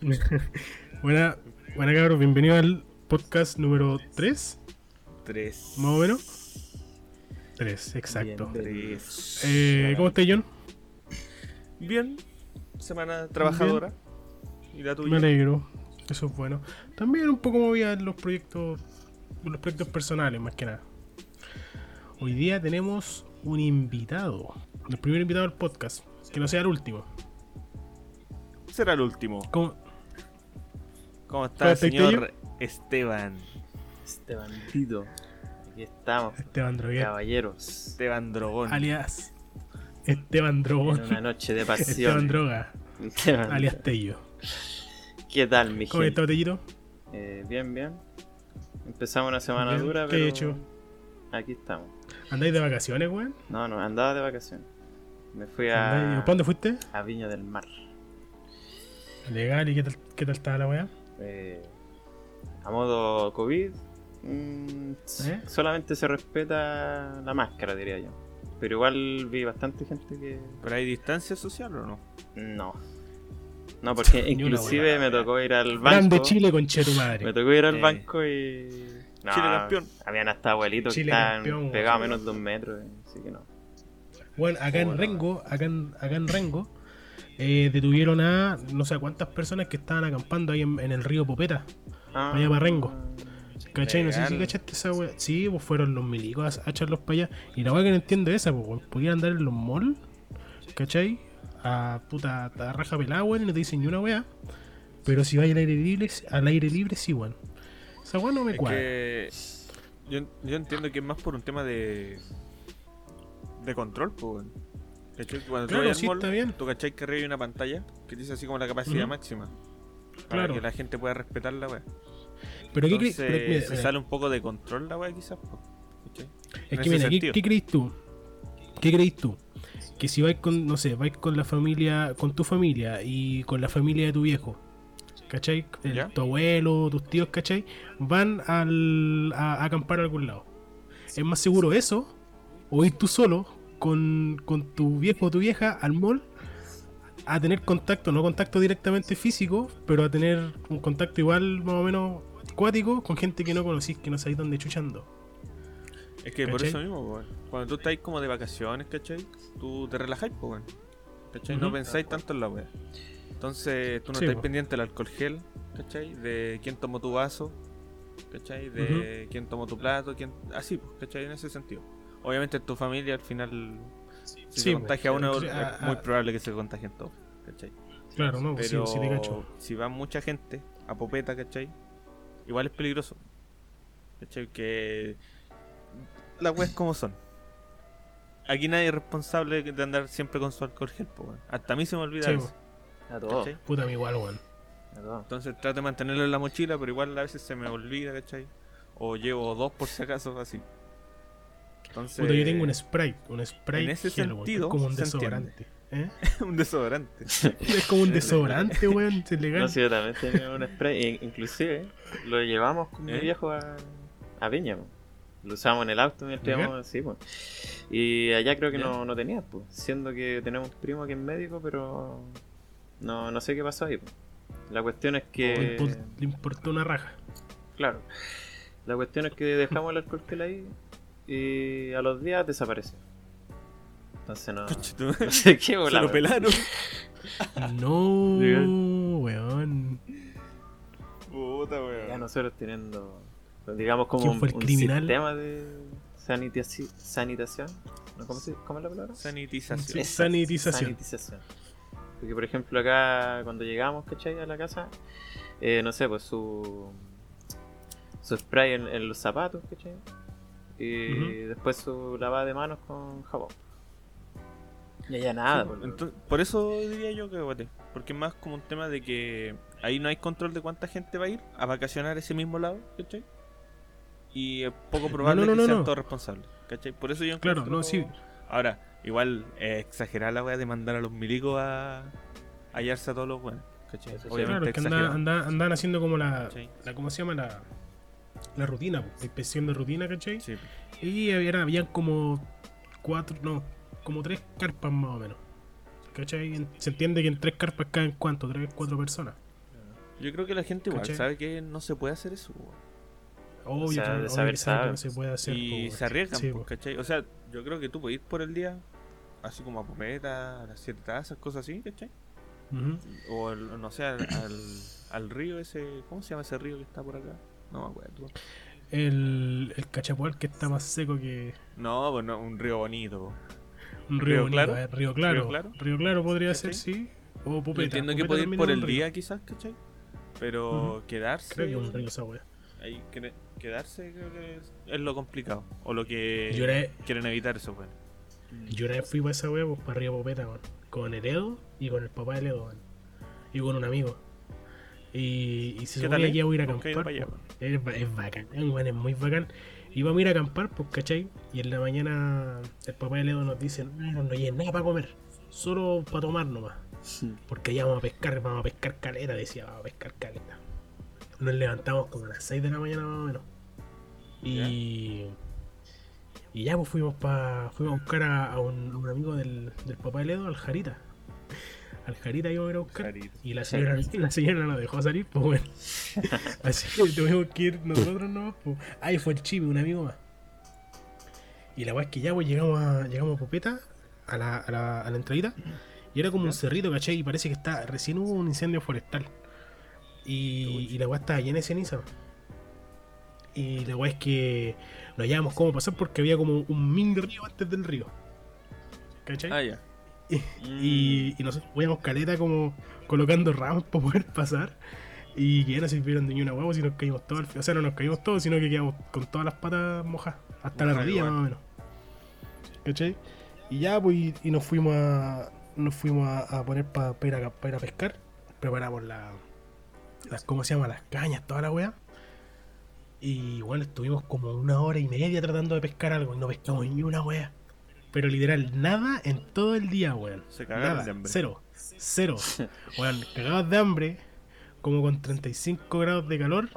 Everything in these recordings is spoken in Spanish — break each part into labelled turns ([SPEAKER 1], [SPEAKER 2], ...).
[SPEAKER 1] buena, buena cabros, bienvenido al podcast número 3,
[SPEAKER 2] Tres.
[SPEAKER 1] más o menos. 3, exacto.
[SPEAKER 2] Tres.
[SPEAKER 1] Eh, ¿Cómo estás, John?
[SPEAKER 2] Bien. Semana trabajadora. ¿Y la
[SPEAKER 1] Me
[SPEAKER 2] tuya?
[SPEAKER 1] alegro, eso es bueno. También un poco movida en los proyectos, los proyectos personales, más que nada. Hoy día tenemos un invitado, el primer invitado del podcast, que no sea el último.
[SPEAKER 2] Será el último.
[SPEAKER 1] ¿Cómo?
[SPEAKER 2] ¿Cómo está el
[SPEAKER 1] ¿Cómo estás,
[SPEAKER 2] señor Esteban?
[SPEAKER 3] Este bandido. Aquí estamos,
[SPEAKER 1] Esteban Droguet,
[SPEAKER 3] caballeros.
[SPEAKER 2] Esteban Drogón.
[SPEAKER 1] alias Esteban Drogón,
[SPEAKER 3] En una noche de
[SPEAKER 1] Esteban
[SPEAKER 3] pasión.
[SPEAKER 1] Droga,
[SPEAKER 3] Esteban.
[SPEAKER 1] alias Tello.
[SPEAKER 3] ¿Qué tal, mi
[SPEAKER 1] ¿Cómo estás, Tellito?
[SPEAKER 3] Eh, bien, bien. Empezamos una semana
[SPEAKER 1] Bien.
[SPEAKER 3] dura,
[SPEAKER 1] ¿Qué
[SPEAKER 3] pero
[SPEAKER 1] he hecho?
[SPEAKER 3] aquí estamos.
[SPEAKER 1] ¿Andáis de vacaciones, weón?
[SPEAKER 3] No, no, andaba de vacaciones. Me fui
[SPEAKER 1] ¿Andáis-
[SPEAKER 3] a,
[SPEAKER 1] ¿Para dónde fuiste?
[SPEAKER 3] a Viña del Mar.
[SPEAKER 1] Legal, ¿y qué tal, qué tal estaba la weá?
[SPEAKER 3] Eh, a modo COVID, mm,
[SPEAKER 1] ¿Eh?
[SPEAKER 3] solamente se respeta la máscara, diría yo. Pero igual vi bastante gente que
[SPEAKER 2] ¿Pero hay distancia social o no?
[SPEAKER 3] no. No, porque inclusive me tocó ir al banco.
[SPEAKER 1] Grande Chile con tu
[SPEAKER 3] Me
[SPEAKER 1] madre.
[SPEAKER 3] tocó ir al
[SPEAKER 2] Eh.
[SPEAKER 3] banco y. No,
[SPEAKER 2] Chile campeón.
[SPEAKER 3] Habían hasta abuelitos
[SPEAKER 1] Chile
[SPEAKER 3] que estaban
[SPEAKER 1] campeón,
[SPEAKER 3] pegados a menos de un metro, eh, así que no.
[SPEAKER 1] Bueno, acá en. Rengo, acá en, acá en Rengo, eh, detuvieron a no sé cuántas personas que estaban acampando ahí en, en el río Popeta.
[SPEAKER 3] Ah,
[SPEAKER 1] Vaya para Rengo. ¿Cachai? No sé si cachaste esa weá. Sí, pues fueron los milicos a, echarlos para allá. Y la weá que no entiendo es esa, pues. Podían andar en los malls, ¿cachai? A puta a raja pelada, weón, y no te dicen ni una weá. Pero si vais al aire libre, al aire libre, sí, weón. Esa weá no me
[SPEAKER 2] Es
[SPEAKER 1] cuadra.
[SPEAKER 2] que yo, yo entiendo que es más por un tema de de control, pues. weón. ¿Cachai? Cuando
[SPEAKER 1] Claro, sí,
[SPEAKER 2] al mall,
[SPEAKER 1] está bien.
[SPEAKER 2] tú cachai que arriba hay una pantalla que dice así como la capacidad máxima. Para
[SPEAKER 1] Claro.
[SPEAKER 2] que la gente pueda respetar la weá.
[SPEAKER 1] Pero ¿qué crees?
[SPEAKER 2] Se
[SPEAKER 1] mira.
[SPEAKER 2] sale un poco de control la weá quizás. ¿Cachai?
[SPEAKER 1] Es
[SPEAKER 2] en
[SPEAKER 1] que mira, ¿qué, qué crees tú? ¿Qué crees tú? Que si vais con, no sé, vais con la familia, con tu familia y con la familia de tu viejo, ¿cachai? El- tu abuelo, tus tíos, ¿cachai? Van al, a, a acampar a algún lado. ¿Es más seguro eso? ¿O ir tú solo con, con tu viejo o tu vieja al mall a tener contacto, no contacto directamente físico, pero a tener un contacto igual más o menos cuático con gente que no conocís, que no sabéis dónde chuchando?
[SPEAKER 2] Es que por eso mismo. Cuando tú estás como de vacaciones, ¿cachai? Tú te relajáis, pues. ¿Cachai? No pensáis tanto en la weá. Entonces, tú no
[SPEAKER 1] Sí,
[SPEAKER 2] estás
[SPEAKER 1] po.
[SPEAKER 2] pendiente del alcohol gel, ¿cachai? De quién tomó tu vaso, ¿cachai? De quién tomó tu plato, quién... Así, pues, ¿cachai? En ese sentido. Obviamente en tu familia al final, si
[SPEAKER 1] Sí,
[SPEAKER 2] se
[SPEAKER 1] po.
[SPEAKER 2] contagia uno,
[SPEAKER 1] Entre- a-
[SPEAKER 2] es muy
[SPEAKER 1] a-
[SPEAKER 2] probable que se contagien todos, ¿cachai?
[SPEAKER 1] Claro, no, pues sí,
[SPEAKER 2] Pero
[SPEAKER 1] sí te cacho.
[SPEAKER 2] si va mucha gente a popeta, ¿cachai? Igual es peligroso. ¿Cachai? Que las weas como son. Aquí nadie es responsable de andar siempre con su alcohol gel. Hasta a mí se me olvida
[SPEAKER 1] Sí,
[SPEAKER 2] eso.
[SPEAKER 3] A todos.
[SPEAKER 1] Puta, a mí igual, weón.
[SPEAKER 3] A todos.
[SPEAKER 2] Entonces trato de mantenerlo en la mochila, pero igual a veces se me olvida, ¿cachai? O llevo dos por si acaso, así. Entonces,
[SPEAKER 1] Puta, yo tengo un spray, un spray
[SPEAKER 2] en ese
[SPEAKER 1] gel, que
[SPEAKER 2] sentido,
[SPEAKER 1] es como un
[SPEAKER 2] se
[SPEAKER 1] desodorante. ¿eh?
[SPEAKER 2] un desodorante.
[SPEAKER 1] Es como un desodorante, weón, es legal.
[SPEAKER 3] No, sí, yo también tenía un spray. e- Inclusive lo llevamos con mi
[SPEAKER 2] ¿Eh?
[SPEAKER 3] viejo a, a Viña. po. Lo usábamos en el auto mientras íbamos así, pues. Y allá creo que no, no tenía, pues. Siendo que tenemos un primo que es médico, pero no, no sé qué pasó ahí, pues. La cuestión es que...
[SPEAKER 1] le importó una raja.
[SPEAKER 3] Claro. La cuestión es que dejamos el alcohol gel ahí y a los días desapareció. Entonces no... No sé qué
[SPEAKER 2] Se lo pelaron.
[SPEAKER 1] No, weón.
[SPEAKER 2] Puta, weón.
[SPEAKER 3] Ya nosotros teniendo, digamos, como
[SPEAKER 1] ¿Quién
[SPEAKER 3] un,
[SPEAKER 1] fue el
[SPEAKER 3] un
[SPEAKER 1] criminal?
[SPEAKER 3] sistema de sanitaci- sanitación. ¿No? ¿Cómo, se- ¿Cómo es la palabra?
[SPEAKER 2] Sanitización.
[SPEAKER 1] Sanitización.
[SPEAKER 3] sanitización. Porque, por ejemplo, acá cuando llegamos, ¿cachai? A la casa, eh, no sé, pues su, su spray en, en los zapatos, ¿cachai? Y después su lavada de manos con jabón. Y allá nada,
[SPEAKER 2] Sí,
[SPEAKER 3] pues,
[SPEAKER 2] enton- por eso diría yo que guate, porque es más como un tema de que ahí no hay control de cuánta gente va a ir a vacacionar a ese mismo lado, ¿cachai? Y es poco probable
[SPEAKER 1] no, no,
[SPEAKER 2] que sean
[SPEAKER 1] no.
[SPEAKER 2] todos responsables, ¿cachai? Por eso yo
[SPEAKER 1] Claro, no, sí.
[SPEAKER 2] Ahora, igual es exagerar la wea de mandar a los milicos a, a hallarse a todos los buenos, ¿cachai? Obviamente
[SPEAKER 1] Claro, es que
[SPEAKER 2] exagerado.
[SPEAKER 1] andan, haciendo como la, la. ¿Cómo se llama? La, la rutina, la inspección de rutina, ¿cachai?
[SPEAKER 2] Sí.
[SPEAKER 1] Y había, habían como cuatro, no, como tres carpas más o menos. ¿Cachai? Se entiende que en tres carpas caen cuánto, tres, cuatro personas.
[SPEAKER 2] Yo creo que la gente igual
[SPEAKER 1] ¿Cachai?
[SPEAKER 2] sabe que no se puede hacer eso.
[SPEAKER 1] Obvio,
[SPEAKER 3] O sea,
[SPEAKER 1] que-
[SPEAKER 3] de
[SPEAKER 1] obvio
[SPEAKER 3] saber
[SPEAKER 1] que sabe que
[SPEAKER 3] sabe.
[SPEAKER 1] no se puede hacer.
[SPEAKER 2] y se arriesgan,
[SPEAKER 1] Sí, po.
[SPEAKER 2] ¿cachai? O sea, yo creo que tú puedes ir por el día, así como a Pometa, a las siete tazas, cosas así, ¿cachai?
[SPEAKER 1] Ujú.
[SPEAKER 2] O el- no sé, al, al, al río ese, ¿cómo se llama ese río que está por acá? No me acuerdo.
[SPEAKER 1] El, el cachapual que está más seco que
[SPEAKER 2] No, pues no, un río bonito. po.
[SPEAKER 1] un
[SPEAKER 2] ¿Río
[SPEAKER 1] río, bonito.
[SPEAKER 2] Claro?
[SPEAKER 1] eh, Río Claro.
[SPEAKER 2] ¿Río Claro?
[SPEAKER 1] Río Claro podría ser, sí. O
[SPEAKER 2] Yo
[SPEAKER 1] Popeta.
[SPEAKER 2] entiendo que puede ir por el día quizás, ¿cachai? Pero quedarse...
[SPEAKER 1] Creo que un río esa wea.
[SPEAKER 2] ahí quedarse creo que es, es lo complicado. O lo que
[SPEAKER 1] Yo era-
[SPEAKER 2] quieren evitar eso, pues.
[SPEAKER 1] Yo una vez fui para esa wea, pues para Río Popeta, weón. Con el Edo y con el papá del Edo, weón. Y con un amigo. Y, y se
[SPEAKER 2] ¿Qué
[SPEAKER 1] suponía
[SPEAKER 2] tal,
[SPEAKER 1] que
[SPEAKER 2] eh?
[SPEAKER 1] iba a ir a acampar.
[SPEAKER 2] para
[SPEAKER 1] es, es bacán, es, muy bacán. Íbamos a ir a acampar, pues, ¿cachai? Y en la mañana el papá del Edo nos dice, no, no lleven nada para comer, solo para tomar nomás. Porque allá vamos a pescar, vamos a pescar caleta, decía, vamos a pescar caleta. Nos levantamos como a las 6 de la mañana más o menos. Y, y ya pues fuimos pa, fuimos a buscar a, a un, un amigo del, del papá de Ledo, al Jarita. Al Jarita íbamos a ir a buscar.
[SPEAKER 2] Jarita.
[SPEAKER 1] Y la señora, la señora no nos dejó salir, pues bueno. Así que tuvimos que ir nosotros no, pues. Ahí fue el Chimi, un amigo más. Y la weá es que ya pues llegamos a, llegamos a Popeta, a la, a la, a la entradita. Y era como un cerrito, ¿cachai? Y parece que está. Recién hubo un incendio forestal. Y, y la weá estaba llena de ceniza. Y la weá es que no hallábamos cómo pasar porque había como un mini río antes del río. ¿Cachai?
[SPEAKER 2] Ah, ya.
[SPEAKER 1] Y, y nosotros íbamos caleta como colocando ramos para poder pasar. Y que ya no sirvieron de ni una huevo si nos caímos todos. O sea, no nos caímos todos, sino que quedamos con todas las patas mojadas. Hasta la rodilla más o menos. ¿Cachai? Y ya, pues, y, y nos fuimos a. Nos fuimos a, a poner para ir, pa ir a pescar. Preparamos la, las. ¿Cómo se llama? Las cañas, toda la wea. Y bueno, estuvimos como una hora y media tratando de pescar algo y no pescamos ni una wea. Pero literal, nada en todo el día, weón.
[SPEAKER 2] Se cagaron
[SPEAKER 1] Nada,
[SPEAKER 2] de hambre.
[SPEAKER 1] Cero. Cero. Weón, cagados de hambre, como con 35 grados de calor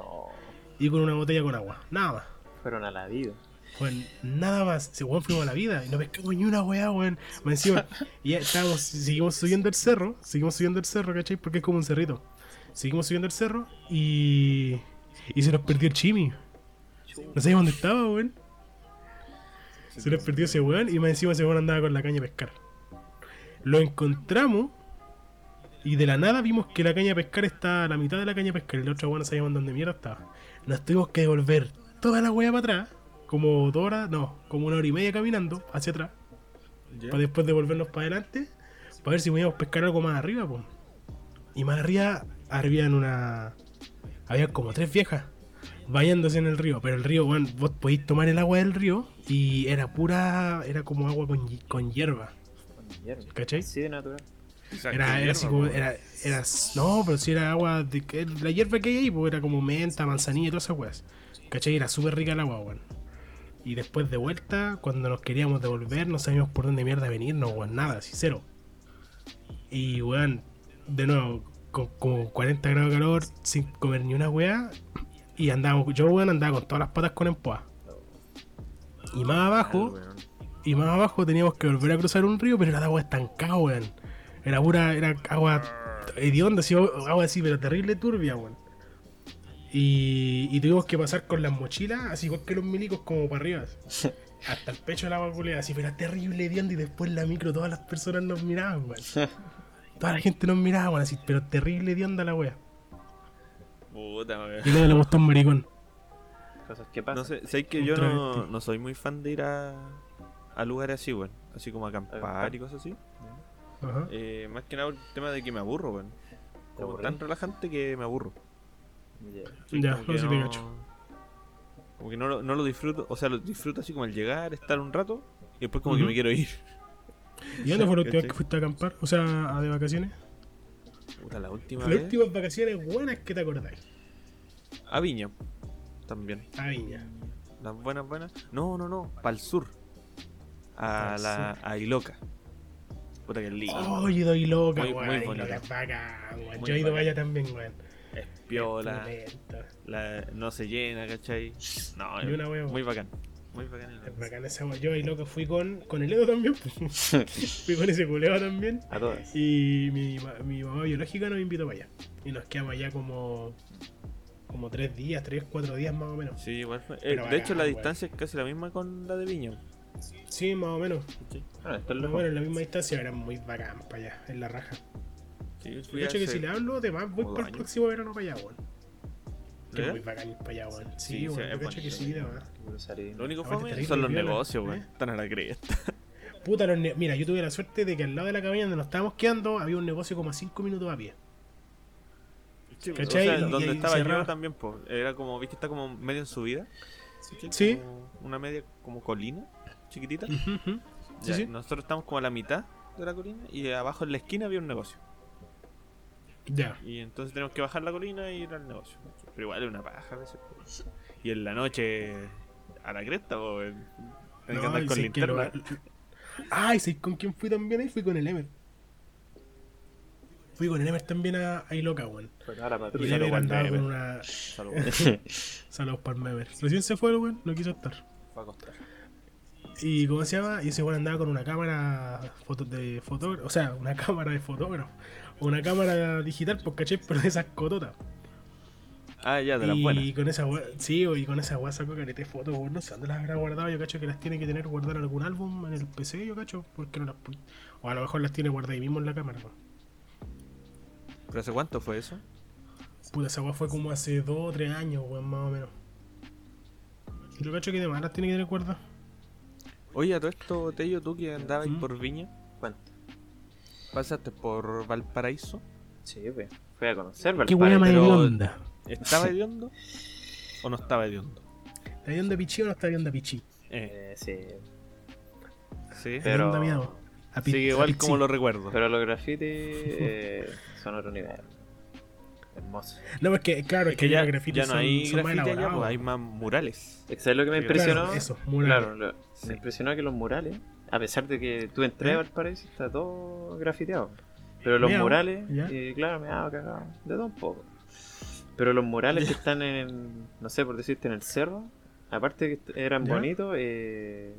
[SPEAKER 1] y con una botella con agua. Nada más.
[SPEAKER 3] fueron a la vida.
[SPEAKER 1] Weón, nada más. Si weón fuimos a la vida y no pescamos ni una weá, weón. Más encima, y ya estábamos, seguimos subiendo el cerro, seguimos subiendo el cerro, ¿cachai? Porque es como un cerrito. Seguimos subiendo el cerro y. Y se nos perdió el chimi. No sabíamos dónde estaba, weón. Se nos perdió ese weón y más encima ese weón andaba con la caña a pescar. Lo encontramos y de la nada vimos que la caña a pescar está a la mitad de la caña a pescar y el otro weón no sabíamos dónde mierda estaba. Nos tuvimos que devolver toda la weá para atrás, como dos horas, no, como una hora y media caminando hacia atrás, para después devolvernos para adelante, para ver si podíamos pescar algo más arriba, po. Y más arriba, habían una. Había como tres viejas bañándose en el río, pero el río, bueno, vos podéis tomar el agua del río y era pura. Era como agua con, con hierba,
[SPEAKER 3] Con hierba.
[SPEAKER 1] ¿cachai?
[SPEAKER 3] Así de natural.
[SPEAKER 1] Era, era así como. Era, era, no, pero si era agua. De, que- la hierba que hay ahí, pues era como menta, manzanilla y todas esas weas. ¿Cachai? Era súper rica el agua, weón. Y después de vuelta, cuando nos queríamos devolver, no sabíamos por dónde mierda venirnos, weón, nada, así cero. Y weón, de nuevo, con como 40 grados de calor, sin comer ni una wea. Y andábamos, yo weón andaba con todas las patas con empoa. Y más abajo,
[SPEAKER 2] Weón.
[SPEAKER 1] y más abajo teníamos que volver a cruzar un río, pero era de agua estancada, weón. Era pura, era agua hedionda, así, agua así, pero terrible turbia, weón. Y, y tuvimos que pasar con las mochilas, así igual que los milicos, como para arriba. Hasta el pecho del agua culea, así, pero era terrible hedionda y después la micro, todas las personas nos miraban, weón. Toda la gente nos miraba, weón, así, pero terrible hedionda la wea.
[SPEAKER 2] Puta, weón.
[SPEAKER 1] Y luego le gustó un maricón.
[SPEAKER 3] Cosas que pasan.
[SPEAKER 2] No sé, sé que yo no, no soy muy fan de ir a, a lugares así, weón. Así como a acampar y cosas así.
[SPEAKER 1] Ajá.
[SPEAKER 2] Eh, más que nada por el tema de que me aburro, weón.
[SPEAKER 3] ¿Te
[SPEAKER 2] Como tan relajante que me aburro.
[SPEAKER 3] Ya.
[SPEAKER 1] Ya, no sé te
[SPEAKER 2] no-
[SPEAKER 1] cacho.
[SPEAKER 2] Como que no, lo- no lo disfruto, o sea, lo disfruto así como el llegar, estar un rato y después como que me quiero ir.
[SPEAKER 1] ¿Y dónde fue la última vez que fuiste a acampar? O sea, a de vacaciones.
[SPEAKER 2] Puta, la última
[SPEAKER 1] Las
[SPEAKER 2] vez.
[SPEAKER 1] últimas vacaciones buenas que te acordáis.
[SPEAKER 2] A Viña. También.
[SPEAKER 1] A Viña.
[SPEAKER 2] Las buenas, buenas. No, no, no. Para el sur. A
[SPEAKER 1] Pa'l
[SPEAKER 2] la a Iloca. Puta que lindo.
[SPEAKER 1] Oye, doy loca,
[SPEAKER 2] Muy-
[SPEAKER 1] weón.
[SPEAKER 2] muy
[SPEAKER 1] bacán, weón. Yo he ido allá también, weón.
[SPEAKER 2] Es piola. La, no se llena, ¿cachai? No, es muy bacán. Muy bacán el
[SPEAKER 1] Es bacán esa weá. Yo ahí loco fui con, con el Edo también. pues. fui con ese culeo también.
[SPEAKER 3] A todas.
[SPEAKER 1] Y mi, mi mamá biológica nos invitó para allá. Y nos quedamos allá como. Como tres días, tres, cuatro días más o menos.
[SPEAKER 2] Sí, igual fue. eh, de hecho, la distancia es casi la misma con la de Viña.
[SPEAKER 1] Sí, más o menos. menos en la misma distancia, era muy bacán para allá, en la raja.
[SPEAKER 2] Sí, fui
[SPEAKER 1] De hecho, que si le hablo, de más voy para el próximo verano para allá, weón. Que
[SPEAKER 2] ¿Eh?
[SPEAKER 1] muy bacán ir para allá, weón. Sí,
[SPEAKER 2] Sí, es bonito.
[SPEAKER 1] que.
[SPEAKER 2] Lo único fome son los
[SPEAKER 1] viola,
[SPEAKER 2] negocios, weón.
[SPEAKER 1] ¿eh?
[SPEAKER 2] Están a la cresta.
[SPEAKER 1] Puta, los ne- mira, yo tuve la suerte de que al lado de la cabaña donde nos estábamos quedando había un negocio como a 5 minutos a pie.
[SPEAKER 2] Sí,
[SPEAKER 1] ¿Cachai?
[SPEAKER 2] O sea,
[SPEAKER 1] Y-
[SPEAKER 2] donde
[SPEAKER 1] y
[SPEAKER 2] estaba yo también, pues. Era como, viste, está como medio en subida.
[SPEAKER 1] Sí.
[SPEAKER 2] Como una media como colina, chiquitita. Ya,
[SPEAKER 1] sí.
[SPEAKER 2] Nosotros estamos como a la mitad de la colina y abajo en la esquina había un negocio.
[SPEAKER 1] Ya.
[SPEAKER 2] Y entonces tenemos que bajar la colina y ir al negocio. Pero igual es una paja a veces. pues. Y en la noche a la cresta, pues. Tenés que
[SPEAKER 1] No,
[SPEAKER 2] andar
[SPEAKER 1] y
[SPEAKER 2] con
[SPEAKER 1] que lo-
[SPEAKER 2] linterna.
[SPEAKER 1] Ay, ¿sabes con quién fui también ahí? Fui con el Emer. Fui con el Emer también a, a Iloca, weón. Y Emer andaba con una.
[SPEAKER 2] Saludos.
[SPEAKER 1] Saludos para el Emer. Recién se fue, weón, no quiso estar.
[SPEAKER 2] Fue a acostar.
[SPEAKER 1] Y ¿cómo se llama? Y ese weón andaba con una cámara foto de fotógrafo, o sea, una cámara de fotógrafo. Una cámara digital, pues caché, pero de esas cototas.
[SPEAKER 2] Ah, ya, de las
[SPEAKER 1] y
[SPEAKER 2] buenas.
[SPEAKER 1] con esa sí, y con esa weá sacó carete de fotos, weón, no sé dónde las habrá guardado, yo cacho que las tiene que tener guardadas en algún álbum, en el PC, yo cacho, porque no las O a lo mejor las tiene guardadas ahí mismo en la cámara, weón.
[SPEAKER 2] ¿Pero hace cuánto fue eso?
[SPEAKER 1] Puta, esa weá fue como hace dos o tres años, weón, más o menos. Yo cacho que de más las tiene que tener guardadas.
[SPEAKER 2] Oye, a todo esto, Tello, tú que andabas
[SPEAKER 1] ¿Mm?
[SPEAKER 2] por Viña,
[SPEAKER 3] ¿Cuánto?
[SPEAKER 2] Pasaste por Valparaíso.
[SPEAKER 3] Sí, pues. Fui a conocer
[SPEAKER 1] Qué
[SPEAKER 3] Valparaíso.
[SPEAKER 1] más
[SPEAKER 2] pero-
[SPEAKER 1] hedionda.
[SPEAKER 2] ¿Estaba hediondo o no estaba hediondo?
[SPEAKER 1] ¿Está hedionda pichi o no está hedionda pichi?
[SPEAKER 2] Eh,
[SPEAKER 3] Eh, sí.
[SPEAKER 2] sí.
[SPEAKER 3] Pero-.
[SPEAKER 1] A a
[SPEAKER 2] igual como lo recuerdo.
[SPEAKER 3] Pero los grafitis eh, son otro nivel. Hermoso.
[SPEAKER 1] No, es que, claro, es que ya, grafitis
[SPEAKER 2] ya no
[SPEAKER 1] son,
[SPEAKER 2] hay
[SPEAKER 1] son
[SPEAKER 2] allá,
[SPEAKER 1] elaborados.
[SPEAKER 2] pues, hay más murales.
[SPEAKER 3] ¿Sabes lo que me
[SPEAKER 2] Sí,
[SPEAKER 3] impresionó?
[SPEAKER 1] Claro, eso, murales.
[SPEAKER 3] Claro, lo-
[SPEAKER 2] Sí.
[SPEAKER 3] me impresionó que los murales, a pesar de que tú entré
[SPEAKER 1] ¿Eh?
[SPEAKER 3] a Valparaíso, está todo grafiteado. Pero los murales, y claro, me daba cagado, de todo un poco. Pero los murales que están en, no sé, por decirte, en el cerro, aparte de que eran
[SPEAKER 1] ¿Ya?
[SPEAKER 3] bonitos, eh,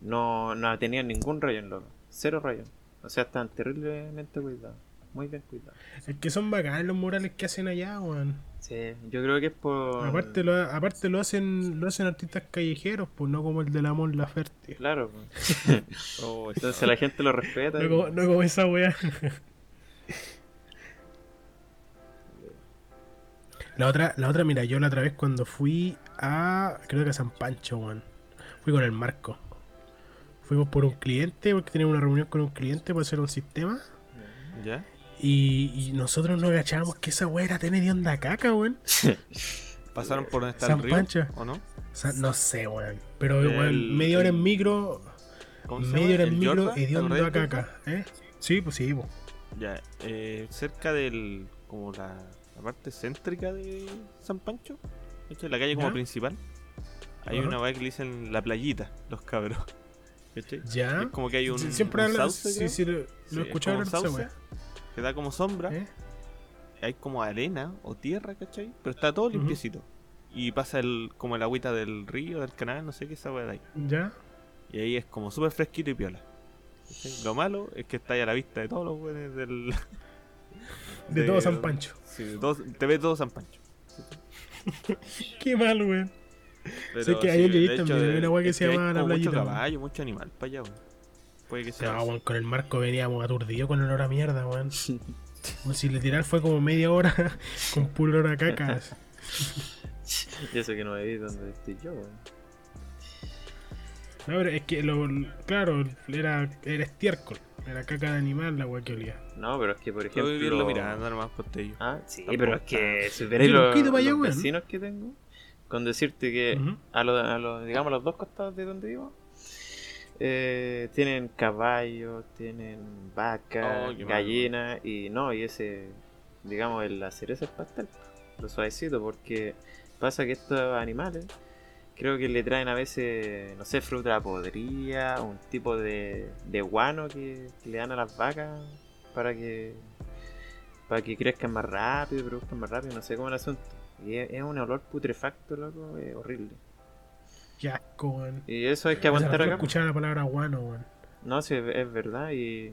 [SPEAKER 3] no, no tenían ningún rayón, loco. Cero rayón. O sea, están terriblemente cuidados. Muy bien cuidados.
[SPEAKER 1] Es que son bacanes los murales que hacen allá, weón.
[SPEAKER 3] Sí, yo creo que es por...
[SPEAKER 1] Aparte lo, aparte lo hacen lo hacen artistas callejeros, pues no como el de la Mon Laferte.
[SPEAKER 3] Claro, pues.
[SPEAKER 2] Oh,
[SPEAKER 3] entonces la gente lo respeta.
[SPEAKER 1] No
[SPEAKER 3] y-
[SPEAKER 1] como, no como esa weá. La otra, la otra, mira, yo la otra vez cuando fui a, creo que a San Pancho, weón. Fui con el Marco. Fuimos por un cliente, porque teníamos una reunión con un cliente para hacer un sistema.
[SPEAKER 2] ¿Ya?
[SPEAKER 1] Y, y nosotros no agachábamos que esa weá era tener de onda caca, weón.
[SPEAKER 2] ¿Pasaron por donde está
[SPEAKER 1] San
[SPEAKER 2] el río?
[SPEAKER 1] Pancho.
[SPEAKER 2] ¿O no?
[SPEAKER 1] No sé, weón. Pero
[SPEAKER 2] El-
[SPEAKER 1] weón, media hora en micro,
[SPEAKER 2] ¿Cómo se
[SPEAKER 1] media hora en
[SPEAKER 2] ¿El
[SPEAKER 1] micro, hediondo
[SPEAKER 2] acordás
[SPEAKER 1] a caca, ¿eh? Sí, pues sí, pues.
[SPEAKER 2] Ya, eh, cerca del. como la, la parte céntrica de San Pancho, ¿cachai? la calle como
[SPEAKER 1] ¿Ya?
[SPEAKER 2] principal, hay una weá que le dicen la playita, los cabros. ¿cachai?
[SPEAKER 1] Ya.
[SPEAKER 2] Es como que hay un,
[SPEAKER 1] Sí, Siempre
[SPEAKER 2] un sauce,
[SPEAKER 1] sí, sí, lo,
[SPEAKER 2] Sí,
[SPEAKER 1] lo he
[SPEAKER 2] es
[SPEAKER 1] de
[SPEAKER 2] que da como sombra,
[SPEAKER 1] ¿Eh?
[SPEAKER 2] hay como arena o tierra, ¿cachai? Pero está todo limpiecito. Y pasa el, como el agüita del río, del canal, no sé qué esa weá de ahí.
[SPEAKER 1] Ya.
[SPEAKER 2] Y ahí es como súper fresquito y piola. ¿cachai? Lo malo es que está ahí a la vista de todos los weones del.
[SPEAKER 1] De todo San Pancho.
[SPEAKER 2] Sí, de todo- te ve todo San Pancho.
[SPEAKER 1] Qué mal, weón. Sé que
[SPEAKER 2] de
[SPEAKER 1] también hay
[SPEAKER 2] de-
[SPEAKER 1] una weá que se llama la
[SPEAKER 2] como Mucho caballo, mucho animal para allá, weón. Puede que sea.
[SPEAKER 1] No,
[SPEAKER 2] eso.
[SPEAKER 1] weón, con el marco veníamos aturdidos con el olor a mierda, weón. Como si literal fue como media hora con puro olor a caca.
[SPEAKER 3] Y eso que no me vi donde estoy yo, weón.
[SPEAKER 1] No, pero es que, lo, claro, era, era estiércol. Era caca de animal la weá que olía.
[SPEAKER 3] No, pero es que por ejemplo.
[SPEAKER 2] vivirlo mirando nomás por.
[SPEAKER 3] Ah, sí,
[SPEAKER 2] Tampoco
[SPEAKER 3] pero es que si veréis los,
[SPEAKER 1] allá,
[SPEAKER 3] los vecinos que tengo, con decirte que a los, digamos, a los dos costados de donde vivo, eh, tienen caballos, tienen vacas,
[SPEAKER 2] Oh,
[SPEAKER 3] gallinas, y no, y ese, digamos, el- la cereza del pastel, lo suavecito, porque pasa que estos animales creo que le traen a veces, no sé, fruta podrida, un tipo de, de guano que, que le dan a las vacas para que para que crezcan más rápido, produzcan más rápido, no sé cómo es el asunto. Y es, es un olor putrefacto, loco, es horrible.
[SPEAKER 1] Qué asco, weón.
[SPEAKER 3] Y eso hay que aguantar acá.
[SPEAKER 1] escuchar la palabra guano, weón.
[SPEAKER 3] No, sí, es, es verdad. Y,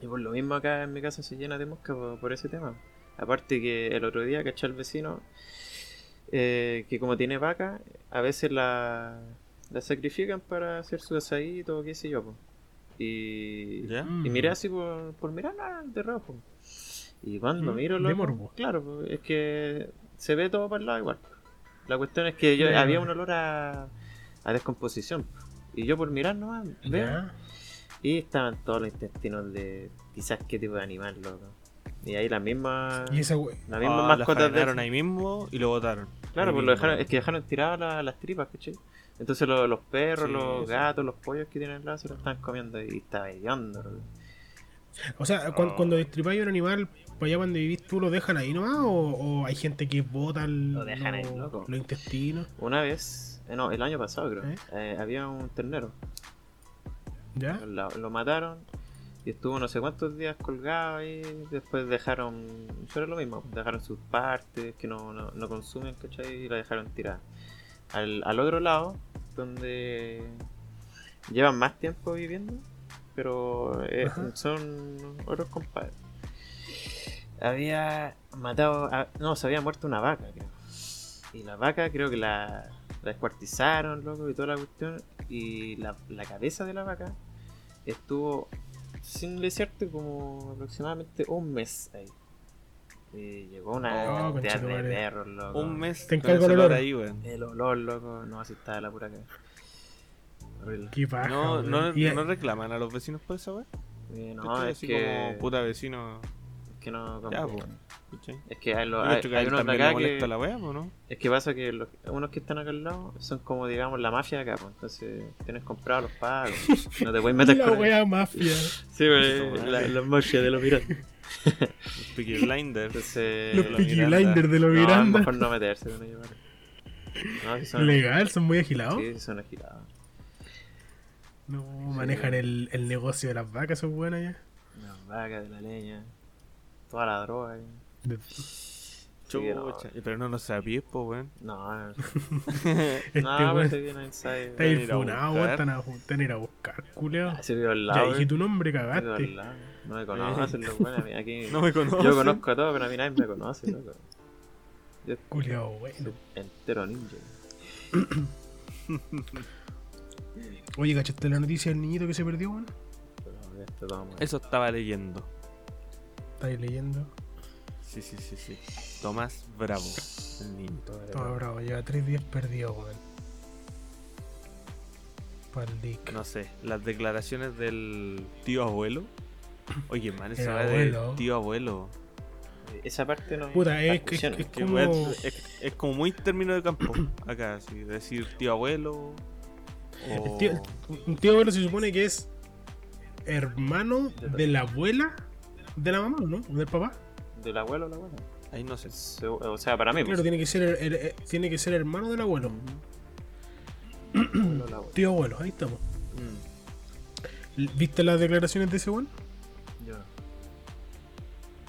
[SPEAKER 3] y por lo mismo acá en mi casa se llena de mosca por, por ese tema. Aparte que el otro día, caché al vecino eh, que como tiene vaca, a veces la, la sacrifican para hacer su asadito o qué sé yo. po. Y,
[SPEAKER 2] ¿Ya?
[SPEAKER 3] Y miré así por, por mirar nada de rojo. Y cuando
[SPEAKER 1] Mm,
[SPEAKER 3] miro
[SPEAKER 1] de
[SPEAKER 3] loco,
[SPEAKER 1] morbo.
[SPEAKER 3] claro, po, es que se ve todo para el lado igual. La cuestión es que yo, había un olor a, a descomposición. Y yo por mirar nomás veo y estaban todos los intestinos de quizás qué tipo de animal, loco. Y ahí las mismas,
[SPEAKER 1] Y esa we-
[SPEAKER 3] las mismas
[SPEAKER 2] Ah, la
[SPEAKER 3] mascotas de...
[SPEAKER 2] faenaron ahí mismo y lo botaron.
[SPEAKER 3] Claro, pues lo dejaron, es que dejaron tiradas la- las tripas, ¿cachai? Entonces lo- los perros,
[SPEAKER 2] Sí,
[SPEAKER 3] los
[SPEAKER 2] sí.
[SPEAKER 3] gatos, los pollos que tienen al lado se lo están comiendo y estaba hediondo, loco.
[SPEAKER 1] O sea, cuando, cuando destripáis un animal, para allá donde vivís tú, ¿lo dejan ahí nomás? ¿O, o hay gente que bota el-
[SPEAKER 3] Lo dejan ahí, loco.
[SPEAKER 1] los intestinos?
[SPEAKER 3] Una vez, eh, no, el año pasado creo,
[SPEAKER 1] ¿Eh?
[SPEAKER 3] eh, había un ternero,
[SPEAKER 1] ¿Ya?
[SPEAKER 3] lo, lo mataron y estuvo no sé cuántos días colgado ahí, después dejaron, eso era lo mismo, dejaron sus partes que no, no, no consumen, ¿cachai? Y la dejaron tirada. Al, al otro lado, donde llevan más tiempo viviendo, pero son otros compadres. Había matado, a- no, se había muerto una vaca, creo. Y la vaca creo que la, la descuartizaron, loco, y toda la cuestión. Y la, la cabeza de la vaca estuvo, sin decirte, como aproximadamente un mes ahí. Y llegó una
[SPEAKER 1] Oh,
[SPEAKER 3] cantidad de perros, loco.
[SPEAKER 2] Un mes
[SPEAKER 1] Te encargo el
[SPEAKER 2] olor
[SPEAKER 1] olor.
[SPEAKER 2] ahí, weón.
[SPEAKER 3] El olor, loco, no, así estaba la pura cara. Horrible.
[SPEAKER 1] Qué paja,
[SPEAKER 2] No,
[SPEAKER 1] weón.
[SPEAKER 2] no, no reclaman a los vecinos por esa weá.
[SPEAKER 3] Eh, no, es
[SPEAKER 2] así
[SPEAKER 3] que,
[SPEAKER 2] como puta vecino.
[SPEAKER 3] Es que no
[SPEAKER 2] Ya, pues.
[SPEAKER 3] Es que hay, hay,
[SPEAKER 2] que
[SPEAKER 3] hay unos de acá
[SPEAKER 2] molesta
[SPEAKER 3] que,
[SPEAKER 2] la weá, ¿o no?
[SPEAKER 3] Es que pasa que los, unos que están acá al lado son como, digamos, la mafia de acá, pues. Entonces, tienes comprado los pagos. No te puedes meter
[SPEAKER 1] la
[SPEAKER 3] con ellos.
[SPEAKER 1] wea mafia.
[SPEAKER 3] Sí, güey, la, la mafia de los piratas.
[SPEAKER 2] Los Peaky Blinders.
[SPEAKER 3] Entonces,
[SPEAKER 1] Los
[SPEAKER 2] la
[SPEAKER 1] Peaky. Blinders de los
[SPEAKER 3] no, es
[SPEAKER 1] Miranda.
[SPEAKER 3] mejor no meterse con ellos, vale. No, si son,
[SPEAKER 1] Legal, son muy agilados.
[SPEAKER 3] sí, son agilados.
[SPEAKER 1] No, manejan el, el negocio de las vacas, son buenas ya.
[SPEAKER 3] Las vacas de la leña, toda la droga. ahí. Que no.
[SPEAKER 2] Chucha. Pero no nos sabías, po, weón.
[SPEAKER 3] No, no,
[SPEAKER 1] Este
[SPEAKER 3] no,
[SPEAKER 1] weón
[SPEAKER 3] pues se viene inside.
[SPEAKER 1] está infunado. Están a, están a ir a buscar, culeo.
[SPEAKER 3] Ah,
[SPEAKER 1] Ya
[SPEAKER 3] lado.
[SPEAKER 1] dije tu nombre, cagaste.
[SPEAKER 3] lado. No me conocen los buenos. Aquí
[SPEAKER 2] No me conoces.
[SPEAKER 3] yo conozco a todos, pero a mí nadie me conoce, loco. Yo
[SPEAKER 1] Culeo, bueno.
[SPEAKER 3] entero ninja.
[SPEAKER 1] Oye, ¿cachaste la noticia del niñito que se perdió, weón?
[SPEAKER 3] Pero.
[SPEAKER 2] Eso estaba leyendo.
[SPEAKER 1] Estáis leyendo.
[SPEAKER 2] Sí, sí, sí, sí. Tomás Bravo, el niño.
[SPEAKER 1] Todo bravo, lleva tres días perdido, weón. Pa'l dick.
[SPEAKER 2] No sé, las declaraciones del tío abuelo. Oye, man, esa
[SPEAKER 1] abuelo.
[SPEAKER 2] de tío abuelo.
[SPEAKER 3] Esa parte no.
[SPEAKER 1] Puta, es, es, es
[SPEAKER 2] Que
[SPEAKER 1] como.
[SPEAKER 2] es, es como muy término de campo. Acá, así. Decir tío abuelo.
[SPEAKER 1] El
[SPEAKER 2] O...
[SPEAKER 1] tío- un tío abuelo se supone que es hermano de la abuela de la mamá, ¿no? Del papá.
[SPEAKER 3] ¿Del abuelo o la abuela?
[SPEAKER 2] Ahí no sé.
[SPEAKER 3] Se- O sea, para mí,
[SPEAKER 1] Claro,
[SPEAKER 3] pues.
[SPEAKER 1] tiene que ser el- el- el- tiene que ser hermano del abuelo.
[SPEAKER 3] abuelo o.
[SPEAKER 1] Tío abuelo, ahí estamos.
[SPEAKER 2] Mm.
[SPEAKER 1] ¿Viste las declaraciones de ese weón?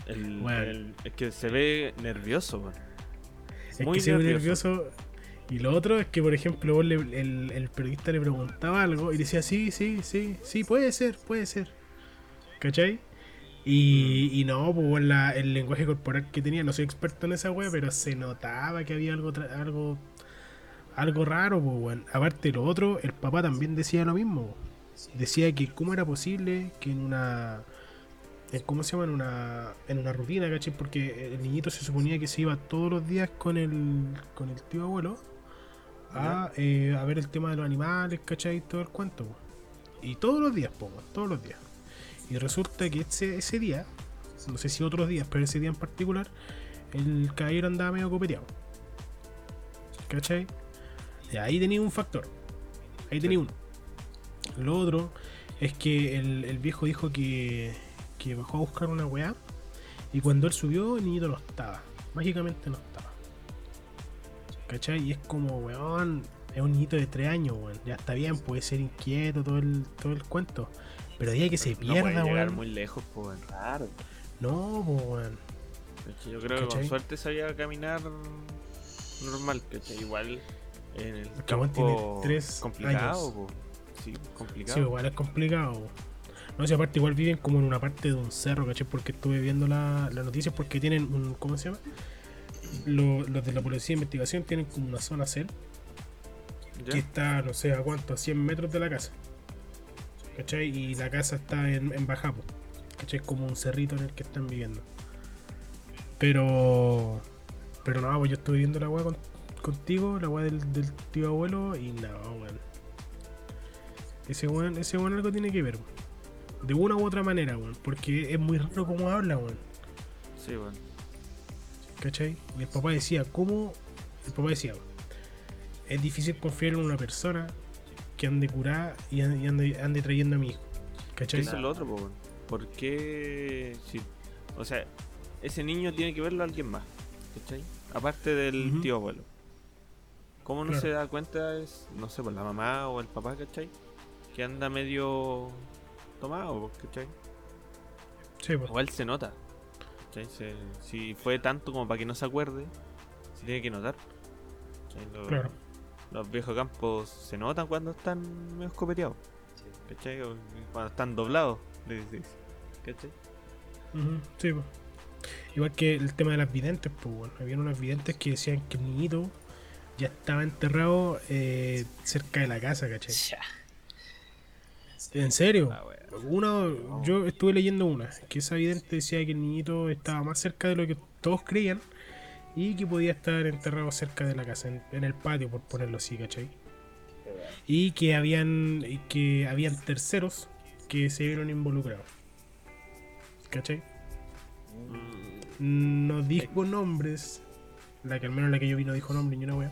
[SPEAKER 2] El-
[SPEAKER 1] Bueno.
[SPEAKER 2] el- es que se ve nervioso, man.
[SPEAKER 1] Es
[SPEAKER 2] Muy
[SPEAKER 1] que se ve
[SPEAKER 2] nervioso.
[SPEAKER 1] nervioso. Y lo otro es que, por ejemplo, vos le- el, el periodista le preguntaba algo y decía, sí, sí, sí, sí, puede ser, puede ser. ¿Cachai? Y, y no, pues la- el lenguaje corporal que tenía, no soy experto en esa wea, pero se notaba que había algo algo algo raro, pues weón. Aparte lo otro, el papá también decía lo mismo. Decía que cómo era posible que en una en cómo se llama en una en una rutina, ¿cachai? Porque el niñito se suponía que se iba todos los días con el con el tío abuelo a, eh, a ver el tema de los animales, ¿cachai? Y todo el cuento. po. Y todos los días, po, todos los días. Y resulta que ese, día, no sé si otros días, pero ese día en particular, el caballero andaba medio copeteado. ¿Cachai? Y ahí tenía un factor. Ahí tenía uno. Lo otro es que el, viejo dijo que, que bajó a buscar una weá. Y cuando él subió, el niñito no estaba. Mágicamente no estaba. ¿Cachai? Y es como, weón, es un niñito de 3 años, weón. Ya está bien, puede ser inquieto, todo el, todo el cuento. Pero día que se
[SPEAKER 2] no puede
[SPEAKER 1] pierda,
[SPEAKER 2] llegar
[SPEAKER 1] weón.
[SPEAKER 2] muy lejos, pues.
[SPEAKER 1] No, po, weón.
[SPEAKER 2] Es que Yo creo que con
[SPEAKER 1] ¿Cachai?
[SPEAKER 2] suerte sabía caminar normal, que igual En el
[SPEAKER 1] que weón tiene tres
[SPEAKER 2] complicado,
[SPEAKER 1] años.
[SPEAKER 2] po. Sí, complicado.
[SPEAKER 1] Sí, igual es complicado. No sé, aparte igual viven como en una parte de un cerro, ¿cachai? Porque estuve viendo la, la noticia porque tienen un, ¿cómo se llama? Lo- los de la policía de investigación tienen como una zona cel que está, no sé, a cuánto, a 100 metros de la casa. ¿Cachai? Y la casa está en, en Bajapo. ¿Cachai? Como un cerrito en el que están viviendo. Pero. Pero no, pues yo estuve viendo la weá con- contigo, la weá del, del tío abuelo, y no, weón. Ese weón, ese weón algo tiene que ver, weón. De una u otra manera, weón. Porque es muy raro como habla, weón.
[SPEAKER 2] Sí, bueno.
[SPEAKER 1] ¿Cachai? Y el papá decía, ¿cómo? El papá decía, es difícil confiar en una persona que ande curada y ande, y ande- trayendo a mi hijo. ¿Cachai?
[SPEAKER 2] Eso es lo otro, po, weón. ¿Por qué? Sí. O sea, ese niño tiene que verlo a alguien más. ¿Cachai? Aparte del tío abuelo. ¿Cómo no
[SPEAKER 1] Claro.
[SPEAKER 2] se da cuenta? Es, no sé, por la mamá o el papá, ¿cachai? Que anda medio tomado, ¿cachai?
[SPEAKER 1] Sí, pues.
[SPEAKER 2] Igual se nota. ¿cachai? Se- si fue tanto como para que no se acuerde, se tiene que notar.
[SPEAKER 1] Claro.
[SPEAKER 2] Los viejos campos se notan cuando están medio escopeteados. ¿Cachai? O cuando están doblados. le dices, ¿Cachai?
[SPEAKER 1] Sí, pues. Igual que el tema de las videntes, pues bueno. Habían unas videntes que decían que el niñito ya estaba enterrado eh, cerca de la casa, ¿cachai?
[SPEAKER 3] Ya.
[SPEAKER 1] ¿En serio?
[SPEAKER 2] Ah.
[SPEAKER 1] Una, yo estuve leyendo una, que esa vidente decía que el niñito estaba más cerca de lo que todos creían y que podía estar enterrado cerca de la casa, en, en el patio, por ponerlo así, ¿cachai? Y que habían, que habían terceros que se vieron involucrados. ¿Cachai? No dijo nombres, la que al menos la que yo vi no dijo nombre ni una wea,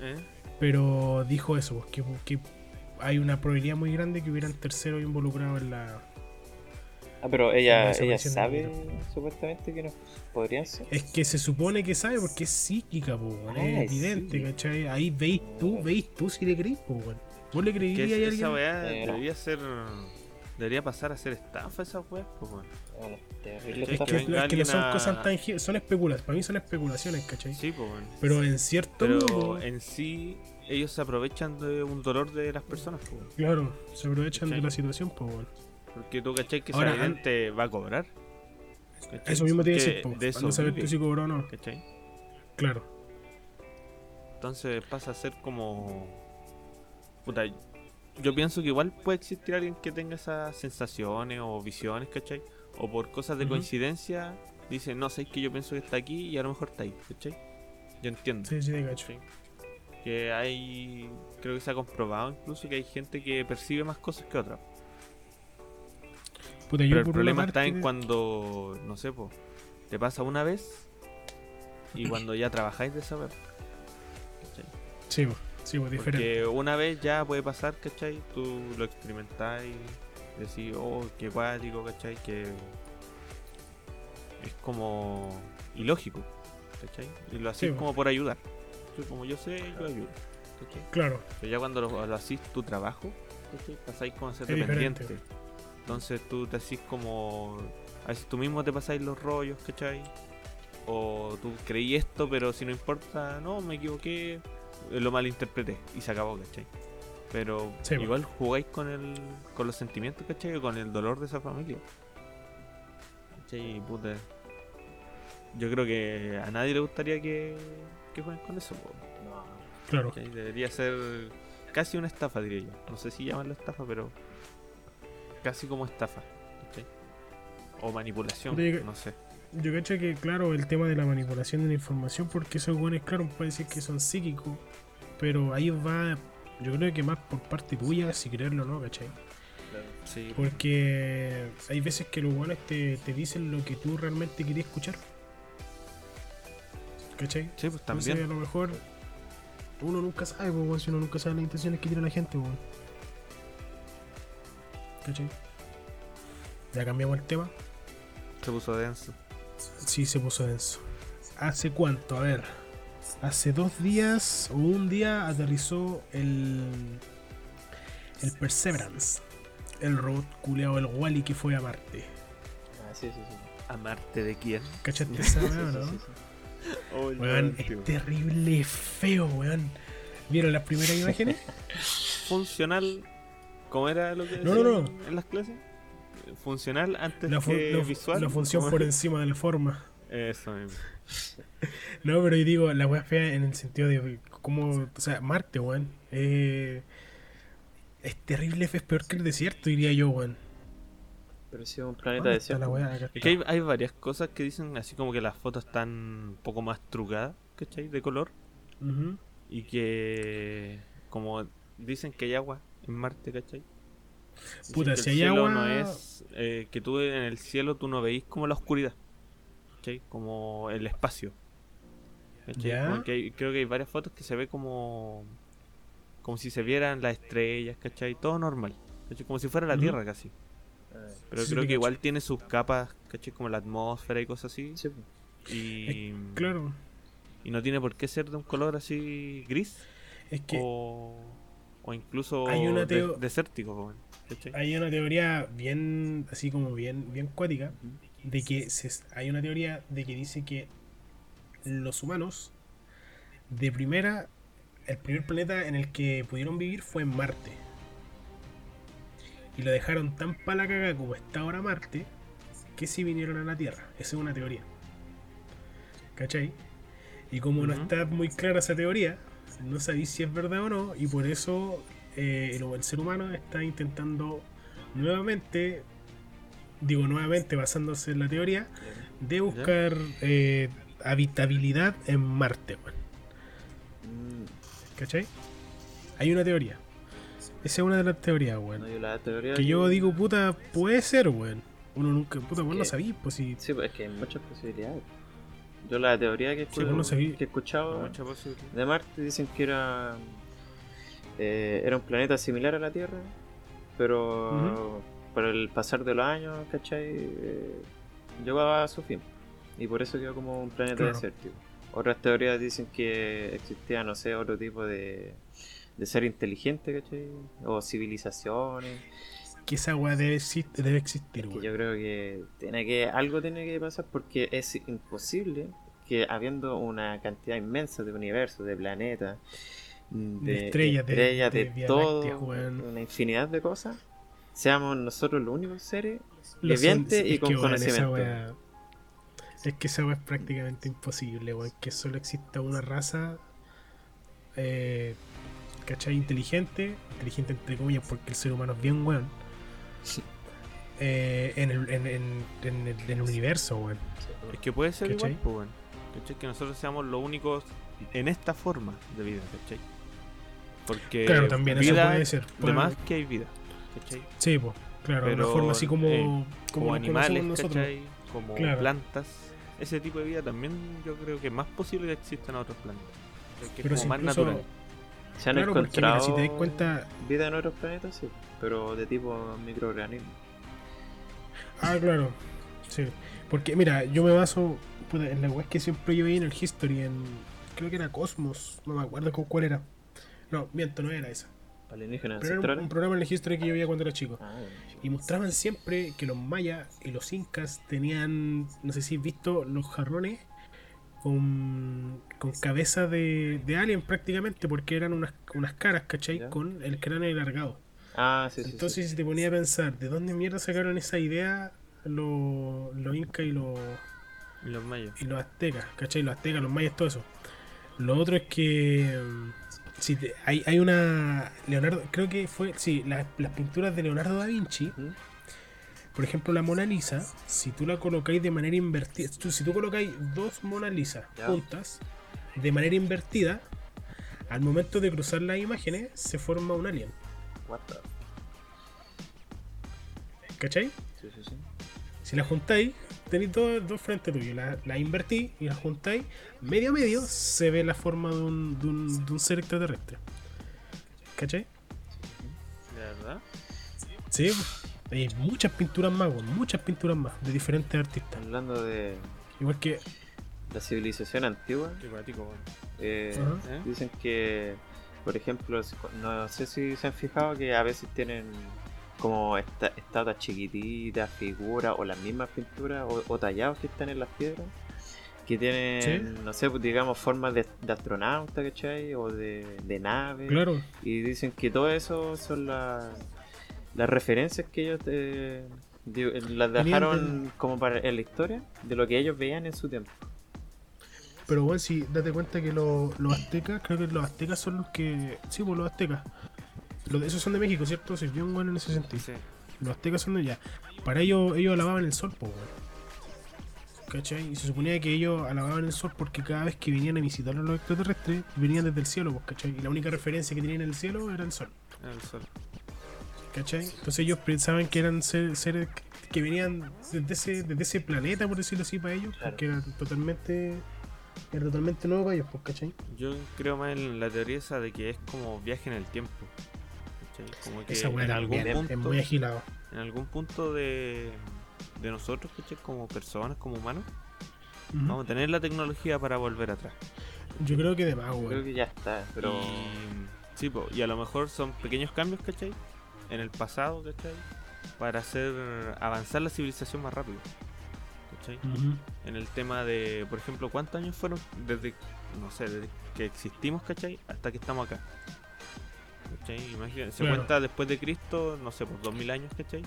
[SPEAKER 2] ¿Eh?
[SPEAKER 1] pero dijo eso, que, que hay una probabilidad muy grande que hubieran terceros involucrados en la,
[SPEAKER 3] Ah, pero ella,
[SPEAKER 1] La
[SPEAKER 3] ella sabe supuestamente que no podrían ser.
[SPEAKER 1] Es que se supone que sabe porque es psíquica, po, weón,
[SPEAKER 3] Ah,
[SPEAKER 1] es evidente,
[SPEAKER 3] psíquica.
[SPEAKER 1] ¿cachai? Ahí veis tú, veis tú si le creís, po, weón. ¿Vos le
[SPEAKER 2] Que
[SPEAKER 1] creerías
[SPEAKER 2] es-
[SPEAKER 1] a
[SPEAKER 2] esa
[SPEAKER 1] alguien?
[SPEAKER 2] weá
[SPEAKER 3] Eh, no.
[SPEAKER 2] debería ser. Debería pasar a ser estafa esa weá, pues weón.
[SPEAKER 3] Bueno,
[SPEAKER 2] Sí,
[SPEAKER 1] Es que, es no son
[SPEAKER 2] a-
[SPEAKER 1] cosas tangibles, son especulaciones, para mí son especulaciones, ¿cachai?
[SPEAKER 2] Sí, pues weón.
[SPEAKER 1] Pero en cierto
[SPEAKER 2] Pero
[SPEAKER 1] modo,
[SPEAKER 2] en sí, ellos se aprovechan de un dolor de las personas, pues weón.
[SPEAKER 1] claro, se aprovechan de la situación, pues, weón.
[SPEAKER 2] Porque tú, ¿cachai? Que
[SPEAKER 1] Ahora,
[SPEAKER 2] va a cobrar. ¿Cachai?
[SPEAKER 1] Eso mismo a
[SPEAKER 2] Que
[SPEAKER 1] decir,
[SPEAKER 2] de eso vive,
[SPEAKER 1] tú si cobró o no.
[SPEAKER 2] ¿cachai?
[SPEAKER 1] Claro,
[SPEAKER 2] Entonces pasa a ser como. Puta, yo pienso que igual puede existir alguien que tenga esas sensaciones o visiones, ¿cachai? O por cosas de coincidencia, dice, no sé, que yo pienso que está aquí y a lo mejor está ahí, ¿cachai? Yo entiendo.
[SPEAKER 1] sí, sí, te cacho.
[SPEAKER 2] ¿cachai? Que hay. Creo que se ha comprobado incluso que hay gente que percibe más cosas que otras.
[SPEAKER 1] Puta, yo
[SPEAKER 2] Pero el problema está en cuando, no sé, po, te pasa una vez y cuando ya trabajáis de saber. ¿cachai?
[SPEAKER 1] Sí, po, sí, pues diferente.
[SPEAKER 2] Porque una vez ya puede pasar, ¿cachai? Tú lo experimentáis, decís, oh, qué cuático, ¿cachai? Que es como ilógico, ¿cachai? Y lo hacís
[SPEAKER 1] Sí, po.
[SPEAKER 2] como por ayudar. Como yo sé, yo ayudo, ¿cachai?
[SPEAKER 1] Claro,
[SPEAKER 2] Pero ya cuando lo, lo hacís tu trabajo, ¿cachai? Pasáis como a ser
[SPEAKER 1] Es
[SPEAKER 2] dependiente.
[SPEAKER 1] diferente.
[SPEAKER 2] Entonces tú te hacís como. A veces tú mismo te pasáis los rollos, ¿cachai? O tú creí esto, pero si no importa, no, me equivoqué, eh, lo malinterpreté y se acabó, ¿cachai? Pero
[SPEAKER 1] Sí,
[SPEAKER 2] igual jugáis con el con los sentimientos, ¿cachai? O Con el dolor de esa familia. ¿Cachai? Puta. Yo creo que a nadie le gustaría que, que jueguen con eso.
[SPEAKER 3] No,
[SPEAKER 1] claro.
[SPEAKER 2] ¿cachai? Debería ser casi una estafa, diría yo. No sé si llamarlo estafa, pero casi como estafa. O manipulación,
[SPEAKER 1] yo-
[SPEAKER 2] no sé.
[SPEAKER 1] Yo cacho que, claro, el tema de la manipulación de la información, porque esos buenos, claro, puede decir que son psíquicos, pero ahí va, yo creo que más por parte tuya, si creerlo o no, ¿cachai?
[SPEAKER 2] Sí,
[SPEAKER 1] Porque hay veces que los buenos te, te dicen lo que tú realmente querías escuchar. ¿Cachai?
[SPEAKER 2] sí, pues
[SPEAKER 1] Entonces,
[SPEAKER 2] también.
[SPEAKER 1] a lo mejor uno nunca sabe, pues, si uno nunca sabe las intenciones que tiene la gente, weón. ¿Cachai? Ya cambiamos el tema.
[SPEAKER 2] Se puso denso.
[SPEAKER 1] Sí, se puso denso. ¿Hace cuánto? A ver. Hace dos días o un día aterrizó el. El Perseverance. El robot culeado, el Wally que fue a Marte.
[SPEAKER 3] Ah, sí, sí, sí.
[SPEAKER 2] ¿Amarte de quién?
[SPEAKER 1] ¿Cachaste esa
[SPEAKER 3] sí,
[SPEAKER 1] no?
[SPEAKER 3] sí, sí.
[SPEAKER 2] Oh, el
[SPEAKER 1] Weón, es terrible feo, weón. ¿Vieron las primeras imágenes?
[SPEAKER 2] Funcional. ¿Cómo era lo que
[SPEAKER 1] No, no, no.
[SPEAKER 2] en las clases? Funcional antes
[SPEAKER 1] La, fu-
[SPEAKER 2] que
[SPEAKER 1] la fu-
[SPEAKER 2] visual.
[SPEAKER 1] la función
[SPEAKER 2] ¿Cómo
[SPEAKER 1] por
[SPEAKER 2] es?
[SPEAKER 1] encima de la forma.
[SPEAKER 2] Eso mismo.
[SPEAKER 1] No, pero yo digo, la wea fea en el sentido de como, o sea, Marte, weón. Eh, es terrible, es peor que el desierto, diría yo, weón.
[SPEAKER 3] Pero si es un planeta
[SPEAKER 1] ¿Dónde está
[SPEAKER 3] desierto.
[SPEAKER 1] la wea?
[SPEAKER 2] Es que hay, hay varias cosas que dicen así como que las fotos están un poco más trucadas, ¿cachai? De color. Y que como dicen que hay agua en Marte, ¿cachai?
[SPEAKER 1] Puta,
[SPEAKER 2] que
[SPEAKER 1] si
[SPEAKER 2] el
[SPEAKER 1] hay
[SPEAKER 2] cielo
[SPEAKER 1] agua-
[SPEAKER 2] no es eh, que tú en el cielo tú no veis como la oscuridad, ¿cachai? Como el espacio. ¿cachai? Que hay- creo que hay varias fotos que se ve como como si se vieran las estrellas, ¿cachai? Todo normal, ¿cachai? Como si fuera la. Tierra casi. Pero
[SPEAKER 1] Sí,
[SPEAKER 2] creo que igual tiene sus capas, ¿cachai? Como la atmósfera y cosas así.
[SPEAKER 3] sí.
[SPEAKER 2] Y,
[SPEAKER 1] Claro,
[SPEAKER 2] y no tiene por qué ser de un color así gris
[SPEAKER 1] es que
[SPEAKER 2] o, o incluso
[SPEAKER 1] Hay una
[SPEAKER 2] de- desértico.
[SPEAKER 1] hay una teoría bien, así como bien, bien cuática, de que se- hay una teoría de que dice que los humanos, de primera, el primer planeta en el que pudieron vivir fue en Marte. Y lo dejaron tan para la caga como está ahora Marte, que si vinieron a la Tierra. Esa es una teoría. ¿Cachai? Y como no está muy clara esa teoría, no sabéis si es verdad o no, y por eso eh, el, el ser humano está intentando nuevamente, digo nuevamente basándose en la teoría, de buscar eh, habitabilidad en Marte, weón.
[SPEAKER 3] Mm,
[SPEAKER 1] ¿Cachai? Hay una teoría. Esa es una de las teorías, weón.
[SPEAKER 3] no, yo la teoría
[SPEAKER 1] Que yo digo, puta, puede ser, weón. Uno nunca, puta, vos no sabís, pues si.
[SPEAKER 3] Sí, pues es que hay muchas posibilidades. Yo la teoría que,
[SPEAKER 1] Sí,
[SPEAKER 3] que he escuchado de Marte dicen que era eh, era un planeta similar a la Tierra, pero por el pasar de los años, ¿cachai? Eh, llegó a su fin. Y por eso quedó como un planeta
[SPEAKER 1] Claro.
[SPEAKER 3] desértico. Otras teorías dicen que existía, no sé, otro tipo de, de ser inteligente, ¿cachai? O civilizaciones.
[SPEAKER 1] Que esa weá debe, exist- debe existir,
[SPEAKER 3] Que
[SPEAKER 1] weón.
[SPEAKER 3] yo creo que tiene que algo tiene que pasar porque es imposible que habiendo una cantidad inmensa de universos, de planetas,
[SPEAKER 1] De estrellas, de-
[SPEAKER 3] estrellas,
[SPEAKER 1] de
[SPEAKER 3] de,
[SPEAKER 1] Vía
[SPEAKER 3] todo,
[SPEAKER 1] Láctea,
[SPEAKER 3] una infinidad de cosas, seamos nosotros los únicos seres
[SPEAKER 1] Los
[SPEAKER 3] vivientes y
[SPEAKER 1] es
[SPEAKER 3] con
[SPEAKER 1] que,
[SPEAKER 3] conocimiento.
[SPEAKER 1] weá- es que esa weá es prácticamente imposible, weón. Que solo exista una raza. Eh, ¿Cachai? Inteligente. Inteligente entre comillas, porque el ser humano es bien weón. Eh, en, el, en, en- en el, en el universo, weón.
[SPEAKER 2] Es que puede ser
[SPEAKER 1] ¿Cachai?
[SPEAKER 2] igual, pues, weón. ¿Cachai? Que nosotros seamos los únicos en esta forma de vida, ¿cachai? Porque
[SPEAKER 1] Claro, también eso
[SPEAKER 2] vida,
[SPEAKER 1] puede ser.
[SPEAKER 2] de
[SPEAKER 1] Puede-
[SPEAKER 2] más que hay vida, ¿cachai?
[SPEAKER 1] Sí, pues, claro, de una
[SPEAKER 2] Pero,
[SPEAKER 1] forma así como,
[SPEAKER 2] eh,
[SPEAKER 1] como,
[SPEAKER 2] Como animales. ¿cachai? Como
[SPEAKER 1] Claro.
[SPEAKER 2] plantas. Ese tipo de vida también yo creo que es más posible que exista en otros planetas. Que es
[SPEAKER 1] Pero
[SPEAKER 2] como
[SPEAKER 1] si
[SPEAKER 2] más
[SPEAKER 1] incluso-
[SPEAKER 2] natural.
[SPEAKER 3] Se han
[SPEAKER 1] Claro, porque
[SPEAKER 3] encontrado
[SPEAKER 1] mira, si te das cuenta,
[SPEAKER 3] vida en otros planetas, sí, pero de tipo microorganismo.
[SPEAKER 1] Ah, claro. Sí. Porque, mira, yo me baso puta, en la web que siempre yo vi en el History, en. Creo que era Cosmos, no me acuerdo cuál era. No, miento, no era esa.
[SPEAKER 3] Alienígenas
[SPEAKER 1] Pero era un, programa en el History que yo veía cuando era chico.
[SPEAKER 3] Ah.
[SPEAKER 1] Y mostraban siempre que los mayas y los incas tenían, no sé si has visto, los jarrones con, con cabeza de, de alien prácticamente, porque eran unas, unas caras, ¿cachai?
[SPEAKER 3] Ya.
[SPEAKER 1] Con el cráneo alargado.
[SPEAKER 3] Ah, sí, sí. sí.
[SPEAKER 1] Entonces, si te ponía a pensar, ¿de dónde mierda sacaron esa idea los, los incas y los,
[SPEAKER 2] Y los mayas.
[SPEAKER 1] y los aztecas? ¿Cachai? Los aztecas, los mayas, todo eso. Lo otro es que mm, si te- hay, hay una. Leonardo, creo que fue. Sí, la- las pinturas de Leonardo da Vinci, por ejemplo, la Mona Lisa, si tú la colocáis de manera invertida, tú- si tú colocáis dos Mona Lisa juntas, de manera invertida, al momento de cruzar las imágenes, se forma un alien.
[SPEAKER 3] What the-
[SPEAKER 1] ¿Cachai?
[SPEAKER 3] Sí, sí, sí.
[SPEAKER 1] Si la juntáis, tenéis dos, dos frentes tuyos. La, la invertís y la juntáis, medio a medio, se ve la forma de un, de un, de un ser extraterrestre. ¿Cachai?
[SPEAKER 2] ¿De verdad?
[SPEAKER 1] Sí, hay muchas pinturas más, weón, muchas pinturas más de diferentes artistas.
[SPEAKER 3] Hablando de
[SPEAKER 1] Igual que,
[SPEAKER 3] la civilización antigua,
[SPEAKER 2] Qué
[SPEAKER 3] eh,
[SPEAKER 1] Ajá.
[SPEAKER 2] ¿Eh?
[SPEAKER 3] dicen que, por ejemplo, no sé si se han fijado que a veces tienen como esta, estatuas chiquititas, figuras o las mismas pinturas o, o tallados que están en las piedras que tienen, no sé, pues, digamos, formas de, de astronauta, ¿cachai? O de, de nave.
[SPEAKER 1] Claro.
[SPEAKER 3] Y dicen que todo eso son las las referencias que ellos eh, di- las dejaron como para en la historia de lo que ellos veían en su tiempo.
[SPEAKER 1] Pero bueno, si date cuenta que lo- los aztecas, creo que los aztecas son los que. Sí, pues los aztecas. Los, esos son de México, ¿cierto? Se bien bueno en ese sentido.
[SPEAKER 2] Sí.
[SPEAKER 1] Los aztecas son de allá. Para ellos, ellos alababan el sol, pues, weón. ¿Cachai? Y se suponía que ellos alababan el sol porque cada vez que venían a visitar a los extraterrestres, venían desde el cielo, pues, ¿cachai? Y la única referencia que tenían en el cielo era el sol,
[SPEAKER 2] El sol.
[SPEAKER 1] ¿cachai? Entonces ellos pensaban que eran ser- seres que venían desde ese, desde ese planeta, por decirlo así, para ellos,
[SPEAKER 3] Claro.
[SPEAKER 1] porque era totalmente, era totalmente nuevo para ellos, pues, ¿cachai?
[SPEAKER 2] Yo creo más en la teoría esa de que es como viaje en el tiempo. ¿cachai? Como que
[SPEAKER 1] Esa
[SPEAKER 2] en algún
[SPEAKER 1] es-
[SPEAKER 2] punto,
[SPEAKER 1] es muy agilado.
[SPEAKER 2] en algún punto de, de nosotros, ¿cachai? como personas, como humanos, vamos a tener la tecnología para volver atrás.
[SPEAKER 1] Yo creo que de más,
[SPEAKER 3] Creo
[SPEAKER 1] weón.
[SPEAKER 3] que ya está, pero
[SPEAKER 2] Y, sí, po, y a lo mejor son pequeños cambios, ¿cachai? En el pasado, ¿cachai? Para hacer avanzar la civilización más rápido. En el tema de, por ejemplo, ¿cuántos años fueron desde, no sé, desde que existimos, ¿cachai? Hasta que estamos acá? ¿Cachai? Imagínate, se
[SPEAKER 1] Claro.
[SPEAKER 2] cuenta después de Cristo, no sé, por 2000 años, ¿cachai?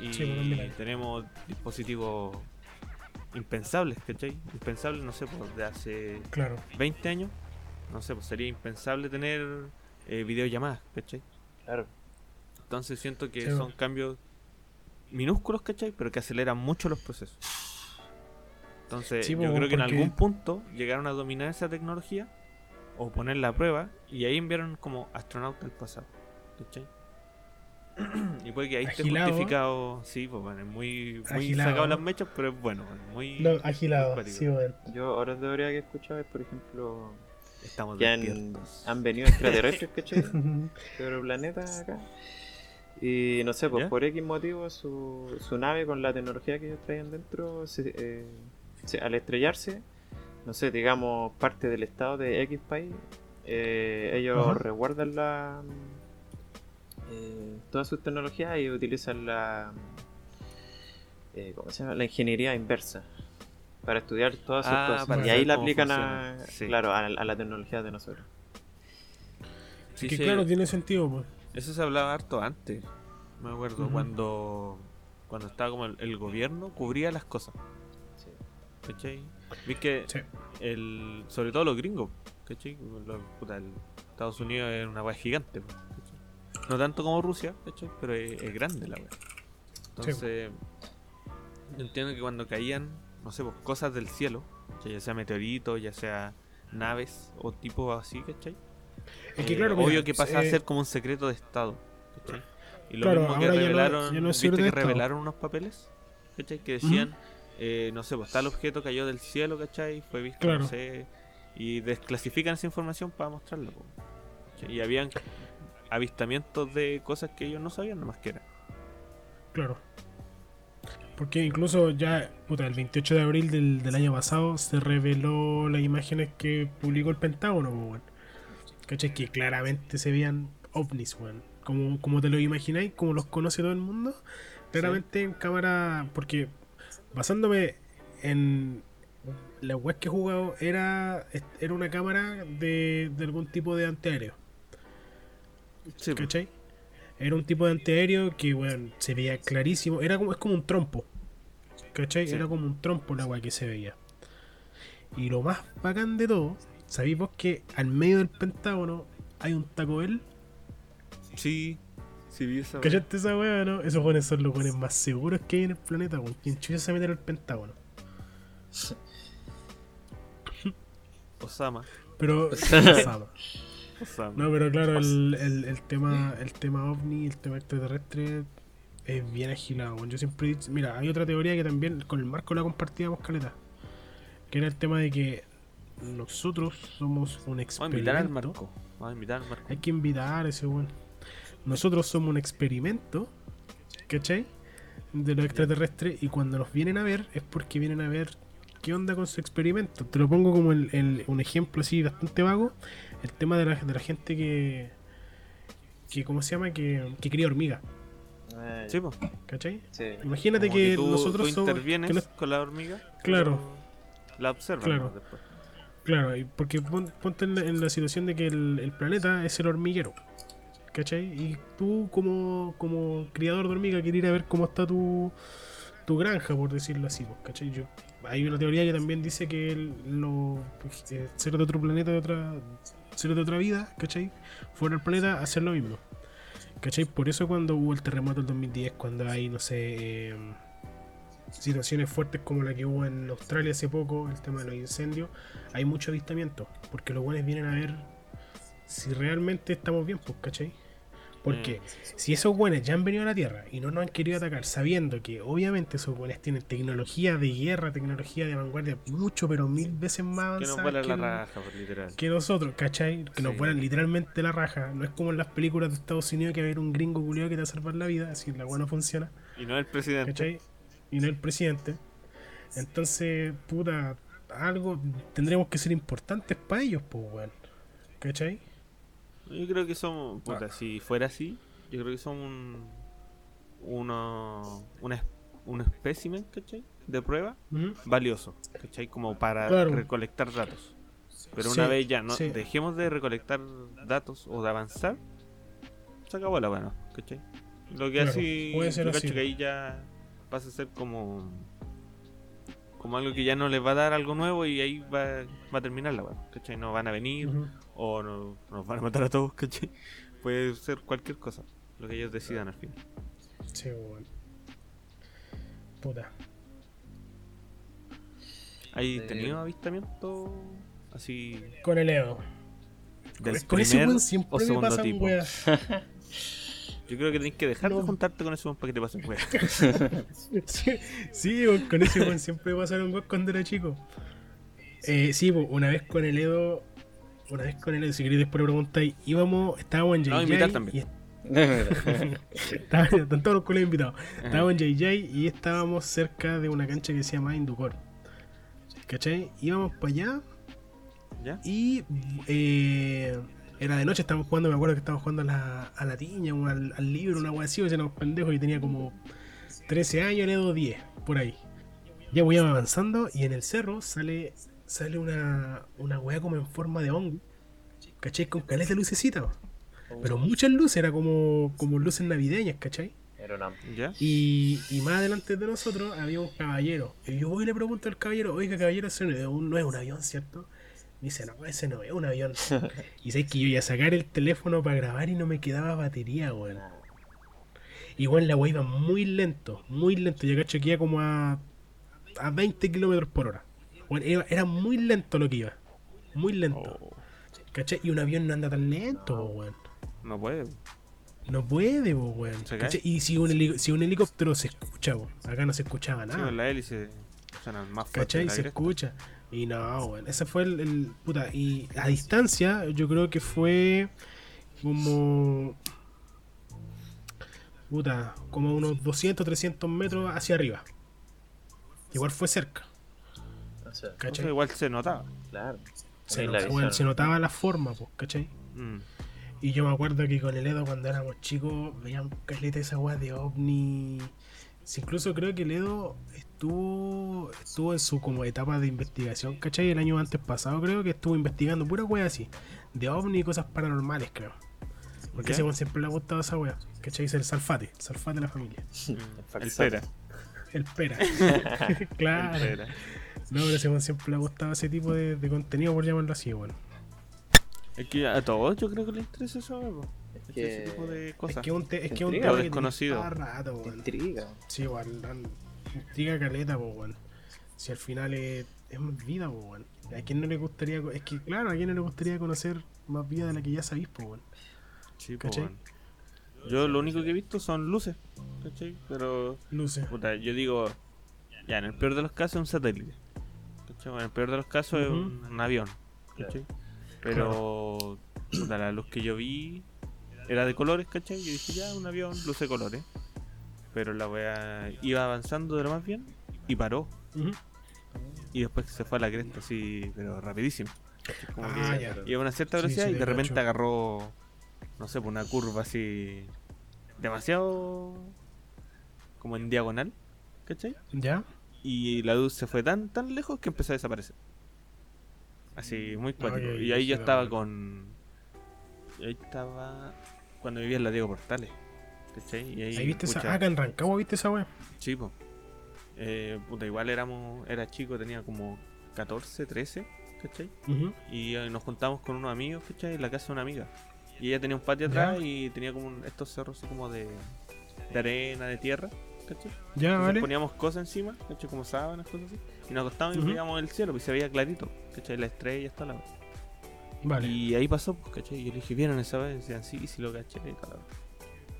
[SPEAKER 2] Y
[SPEAKER 1] Sí, por 2000 años.
[SPEAKER 2] tenemos dispositivos impensables, ¿cachai? Impensables, no sé, pues de hace
[SPEAKER 1] Claro.
[SPEAKER 2] 20 años, no sé, pues sería impensable tener eh, videollamadas, ¿cachai?
[SPEAKER 3] claro.
[SPEAKER 2] Entonces siento que
[SPEAKER 1] Sí,
[SPEAKER 2] son
[SPEAKER 1] bueno.
[SPEAKER 2] cambios minúsculos, ¿cachai? Pero que aceleran mucho los procesos. Entonces
[SPEAKER 1] Sí,
[SPEAKER 2] yo creo que en algún punto llegaron a dominar esa tecnología o ponerla a prueba y ahí enviaron como astronauta al pasado, ¿cachai? Y puede que ahí esté justificado, sí, pues bueno, es muy, muy
[SPEAKER 1] Agilado.
[SPEAKER 2] sacado las mechas, pero es bueno, muy...
[SPEAKER 1] No, agilado, sí, weón.
[SPEAKER 3] Yo ahora teoría que he escuchado es, por ejemplo,
[SPEAKER 2] Estamos
[SPEAKER 3] que han, han venido extraterrestres, ¿cachai? de otro planeta acá. Y no sé, pues
[SPEAKER 2] ¿Ya?
[SPEAKER 3] por X motivo su, su nave con la tecnología que ellos traían dentro, se- eh, se- al estrellarse, no sé, digamos parte del estado de X país, eh, ellos
[SPEAKER 1] Ajá.
[SPEAKER 3] resguardan la eh, todas sus tecnologías y utilizan la eh, ¿cómo se llama? la ingeniería inversa para estudiar todas sus
[SPEAKER 2] Ah,
[SPEAKER 3] cosas y ahí la aplican a,
[SPEAKER 2] Sí.
[SPEAKER 3] claro a, a la tecnología de nosotros
[SPEAKER 2] Sí,
[SPEAKER 1] que
[SPEAKER 2] sí,
[SPEAKER 1] claro, tiene sentido, pues.
[SPEAKER 2] Eso se hablaba harto antes. Me acuerdo cuando cuando estaba como el, el gobierno cubría las cosas. ¿Cachai? Vi que
[SPEAKER 1] Sí.
[SPEAKER 2] el, sobre todo los gringos, ¿cachai? Los- puta, el Estados Unidos es una weá gigante, ¿cachai? No tanto como Rusia, ¿cachai? Pero es, es grande la weá. Entonces, yo entiendo que cuando caían, no sé, pues, cosas del cielo, ¿cachai? ya sea meteoritos, ya sea naves o tipo así, ¿cachai?
[SPEAKER 1] Es que
[SPEAKER 2] Eh,
[SPEAKER 1] claro,
[SPEAKER 2] obvio
[SPEAKER 1] mira,
[SPEAKER 2] que pasa a
[SPEAKER 1] eh,
[SPEAKER 2] ser como un secreto de Estado. ¿cachai? Y lo
[SPEAKER 1] Claro,
[SPEAKER 2] mismo que
[SPEAKER 1] ahora ya no-
[SPEAKER 2] revelaron,
[SPEAKER 1] ya no es
[SPEAKER 2] viste que revelaron unos papeles, ¿cachai? Que decían, eh, no sé, pues tal objeto cayó del cielo, ¿cachai? Fue visto,
[SPEAKER 1] Claro.
[SPEAKER 2] no sé, y desclasifican esa información para mostrarla. Y habían avistamientos de cosas que ellos no sabían nomás que era.
[SPEAKER 1] Claro. Porque incluso ya, puta, el 28 de abril del, del año pasado se reveló las imágenes que publicó el Pentágono, weón. ¿Cachai? Que claramente se veían ovnis, weón. Como, como te lo imagináis, como los conoce todo el mundo. Claramente en cámara, porque basándome en la web que he jugado, era, era una cámara de, de algún tipo de antiaéreo.
[SPEAKER 2] Sí.
[SPEAKER 1] ¿Cachai? Era un tipo de antiaéreo que, weón, se veía clarísimo. Era como, es como un trompo. ¿Cachai?
[SPEAKER 2] Sí.
[SPEAKER 1] Era como un trompo la weá que se veía. Y lo más bacán de todo, ¿sabéis vos que al medio del Pentágono hay un Taco Bell?
[SPEAKER 2] sí, sí vi esa weá.
[SPEAKER 1] ¿Cachaste esa weá, no? Esos weones son los weones más seguros que hay en el planeta, weón. ¿Quién chucha se mete en el Pentágono?
[SPEAKER 2] Osama.
[SPEAKER 1] Pero. Osama.
[SPEAKER 2] Osama.
[SPEAKER 1] No, pero claro, el, el, el tema el tema ovni, el tema extraterrestre es bien agilado. weón. Yo siempre he dicho, mira, hay otra teoría que también con el Marco la compartíamos caleta, que era el tema de que nosotros somos un
[SPEAKER 2] Vamos a invitar al
[SPEAKER 1] experimento.
[SPEAKER 2] Marco. Vamos a invitar al Marco.
[SPEAKER 1] Hay que invitar a ese weón. Nosotros somos un experimento, ¿cachai? De los extraterrestres y cuando nos vienen a ver es porque vienen a ver qué onda con su experimento. Te lo pongo como el- el- un ejemplo así bastante vago. El tema de la, de la gente que, que ¿cómo se llama? Que, que cría hormigas,
[SPEAKER 3] Eh,
[SPEAKER 2] Sí.
[SPEAKER 1] ¿cachai?
[SPEAKER 3] sí.
[SPEAKER 1] Imagínate
[SPEAKER 2] Como
[SPEAKER 1] que,
[SPEAKER 2] tú,
[SPEAKER 1] nosotros
[SPEAKER 2] tú
[SPEAKER 1] somos...
[SPEAKER 2] intervienes
[SPEAKER 1] que no-
[SPEAKER 2] con la hormiga.
[SPEAKER 1] Claro.
[SPEAKER 2] La observan
[SPEAKER 1] Claro.
[SPEAKER 2] después.
[SPEAKER 1] Claro, y porque pon- ponte en la, en la situación de que el, el planeta es el hormiguero. ¿Cachai? Y tú como, como criador de hormiga quieres ir a ver cómo está tu, tu granja, por decirlo así. pues, ¿Cachai? Hay una teoría que también dice que el- los eh, seres de otro planeta, de otra, seres de otra vida, ¿cachai? Fuera del planeta, hacer lo mismo. ¿Cachai? Por eso cuando hubo el terremoto del 2010, cuando hay, no sé, eh, situaciones fuertes como la que hubo en Australia hace poco, el tema de los incendios, hay mucho avistamiento, porque los buenos vienen a ver si realmente estamos bien, pues, ¿cachai? Porque si esos buenos ya han venido a la Tierra y no nos han querido atacar, sabiendo que obviamente esos buenos tienen tecnología de guerra, tecnología de vanguardia, mucho, pero mil veces más
[SPEAKER 2] Que nos
[SPEAKER 1] avanzada
[SPEAKER 2] vuela
[SPEAKER 1] que
[SPEAKER 2] la
[SPEAKER 1] no-
[SPEAKER 2] raja, literal.
[SPEAKER 1] que nosotros, ¿cachai? Que nos vuelan literalmente la raja. No es como en las películas de Estados Unidos que va a haber un gringo culiado que te va a salvar la vida, así la buena funciona,
[SPEAKER 2] Y no el presidente.
[SPEAKER 1] ¿cachai? Y no el presidente. Entonces, puta, algo tendremos que ser importantes para ellos, pues, weón. ¿Cachai?
[SPEAKER 2] Yo creo que son, puta,
[SPEAKER 1] Ah.
[SPEAKER 2] si fuera así, yo creo que son un, uno, una, un espécimen, ¿cachai? De prueba valioso, ¿cachai? Como para
[SPEAKER 1] Claro.
[SPEAKER 2] recolectar datos. Pero
[SPEAKER 1] Sí,
[SPEAKER 2] una vez ya no
[SPEAKER 1] sí.
[SPEAKER 2] dejemos de recolectar datos o de avanzar, se acabó la buena, ¿cachai? Lo que
[SPEAKER 1] Claro,
[SPEAKER 2] así,
[SPEAKER 1] puede ser así.
[SPEAKER 2] cacho que ahí ya pasa a ser como como algo que ya no les va a dar algo nuevo y ahí va, va a terminar la buena, ¿cachai? No van a venir o no, nos van a matar a todos, ¿cachai? Puede ser cualquier cosa, lo que ellos decidan al final.
[SPEAKER 1] Sí, weón. Puta.
[SPEAKER 2] ¿Hay
[SPEAKER 3] Eh,
[SPEAKER 2] tenido avistamiento así
[SPEAKER 1] Con el Edo.
[SPEAKER 2] del
[SPEAKER 1] Con ese
[SPEAKER 2] primer
[SPEAKER 1] weón
[SPEAKER 2] o
[SPEAKER 1] siempre me
[SPEAKER 2] segundo
[SPEAKER 1] pasan
[SPEAKER 2] tipo? Yo creo que tenés que dejar
[SPEAKER 1] No.
[SPEAKER 2] de juntarte con ese weón para que te pasen weas.
[SPEAKER 1] Sí, sí, weón, con ese weón siempre pasaron weón cuando era chico. Eh, sí, una vez con el Edo. Una vez con el Edo, si queréis después le preguntáis, íbamos, estábamos en
[SPEAKER 2] No,
[SPEAKER 1] JJ.
[SPEAKER 2] invitar también.
[SPEAKER 1] están todos los colegas invitados. Estábamos en JJ y estábamos cerca de una cancha que se llama Inducor. ¿Cachai? Íbamos para allá
[SPEAKER 2] ¿Ya?
[SPEAKER 1] y eh, era de noche, estábamos jugando, me acuerdo que estábamos jugando a la, a la tiña o al, al libro, una wea así, o sea, éramos pendejos y tenía como 13 años, le 10, por ahí. Ya voy avanzando y en el cerro sale sale una, una wea como en forma de hongo, ¿cachai? Con caleta de lucecita, pero muchas luces, era como, como luces navideñas, ¿cachai?
[SPEAKER 3] Era.
[SPEAKER 1] Y, y más adelante de nosotros había un caballero. Y yo voy y le pregunto al caballero, oiga caballero, ese no es un, no es un avión, ¿cierto? Me dice, no, ese no es un avión. y sabes que yo iba a sacar el teléfono para grabar y no me quedaba batería, weón. Igual la weá iba muy lento, muy lento. Yo cacho que iba como a, a 20 kilómetros por hora. Weón, era, era muy lento lo que iba. Muy lento.
[SPEAKER 2] Oh,
[SPEAKER 1] ¿Cachai? Y un avión no anda tan lento, po, weón.
[SPEAKER 2] no puede.
[SPEAKER 1] No puede, po, weón. ¿Cachai? Y si un, heli- si un helicóptero se escucha, po. acá no se escuchaba
[SPEAKER 2] Sí,
[SPEAKER 1] nada.
[SPEAKER 2] con la hélice suenan más fuerte.
[SPEAKER 1] ¿Cachai? Se escucha. Y no, weón. Ese fue el, el- Puta. Y a distancia, yo creo que fue como. Puta, como unos 200, 300 metros hacia arriba. Igual fue cerca.
[SPEAKER 3] O
[SPEAKER 2] igual se notaba.
[SPEAKER 3] claro.
[SPEAKER 1] Se, notaba la forma, pues, ¿cachai?
[SPEAKER 2] Mm.
[SPEAKER 1] Y yo me acuerdo que con el Edo cuando éramos chicos veíamos caleta esa weá de ovni. Sí, incluso creo que el Edo estuvo estuvo en su como etapa de investigación, ¿cachai? El año antes pasado creo que estuvo investigando pura weá así. De ovni y cosas paranormales, creo. Porque
[SPEAKER 2] ¿Ya?
[SPEAKER 1] ese weón siempre le ha gustado esa weá. ¿Cachai? Es el salfate, el salfate de la familia.
[SPEAKER 2] El pera.
[SPEAKER 1] El pera. claro.
[SPEAKER 2] El pera.
[SPEAKER 1] No, pero ese weón siempre le ha gustado ese tipo de, de contenido, por llamarlo así, weón.
[SPEAKER 2] Es que a todos yo creo que les interesa eso, weón.
[SPEAKER 3] Es
[SPEAKER 2] Ese tipo
[SPEAKER 3] que.
[SPEAKER 2] de
[SPEAKER 1] Es
[SPEAKER 2] cosas.
[SPEAKER 1] que un te- es que un tema que
[SPEAKER 2] desconocido.
[SPEAKER 1] tiene cada rato, weón.
[SPEAKER 3] Intriga.
[SPEAKER 1] Sí, igual, dan- intriga caleta, weón. Si al final es, es más vida, weón. ¿A quién no le gustaría, es que claro, a quién no le gustaría conocer más vida de la que ya sabéis, weón.
[SPEAKER 2] Yo lo único que he visto son luces. ¿Cachai? Pero,
[SPEAKER 1] Luces.
[SPEAKER 2] puta, yo digo, ya, en el peor de los casos es un satélite. ¿Cachai? En el peor de los casos es un,
[SPEAKER 1] Ujú.
[SPEAKER 2] un avión. ¿Cachai? Pero, puta, la luz que yo vi era de colores, ¿cachai? Yo dije, ya, un avión, luz de colores. Pero la wea iba avanzando de lo más bien y paró. Y después se fue a la cresta así, pero rapidísimo. Como
[SPEAKER 1] Ah,
[SPEAKER 2] que iba a una cierta velocidad
[SPEAKER 1] sí,
[SPEAKER 2] y de repente
[SPEAKER 1] cacho.
[SPEAKER 2] agarró, no sé, por una curva así, demasiado como en diagonal, ¿cachai?
[SPEAKER 1] ¿Ya?
[SPEAKER 2] y la luz se fue tan, tan lejos que empezó a desaparecer. Así, muy cuático. Y ahí yo estaba con. y ahí estaba cuando vivía en la Diego Portales. ¿Cachai? Y ahí,
[SPEAKER 1] Ahí viste esa.
[SPEAKER 2] pucha,
[SPEAKER 1] Acá en Rancagua viste esa weá.
[SPEAKER 2] Sí, po. Eh, puta, igual éramos, era chico, tenía como 14, 13, ¿cachai? Y eh, nos juntamos con unos amigos, ¿cachai? En la casa de una amiga. Y ella tenía un patio
[SPEAKER 1] Ya.
[SPEAKER 2] atrás y tenía como un- estos cerros así como de, de arena, de tierra, ¿cachai?
[SPEAKER 1] Ya,
[SPEAKER 2] Entonces
[SPEAKER 1] vale.
[SPEAKER 2] poníamos cosas encima, ¿cachai? Como sábanas, cosas así. Y nos acostábamos
[SPEAKER 1] Ujú.
[SPEAKER 2] y veíamos el cielo, pues se veía clarito, ¿cachai? La estrella está la
[SPEAKER 1] Vale.
[SPEAKER 2] Y ahí pasó, pues, ¿cachai? Y yo le dije, ¿vieron esa vez? Y decían, sí, sí lo caché. y tal.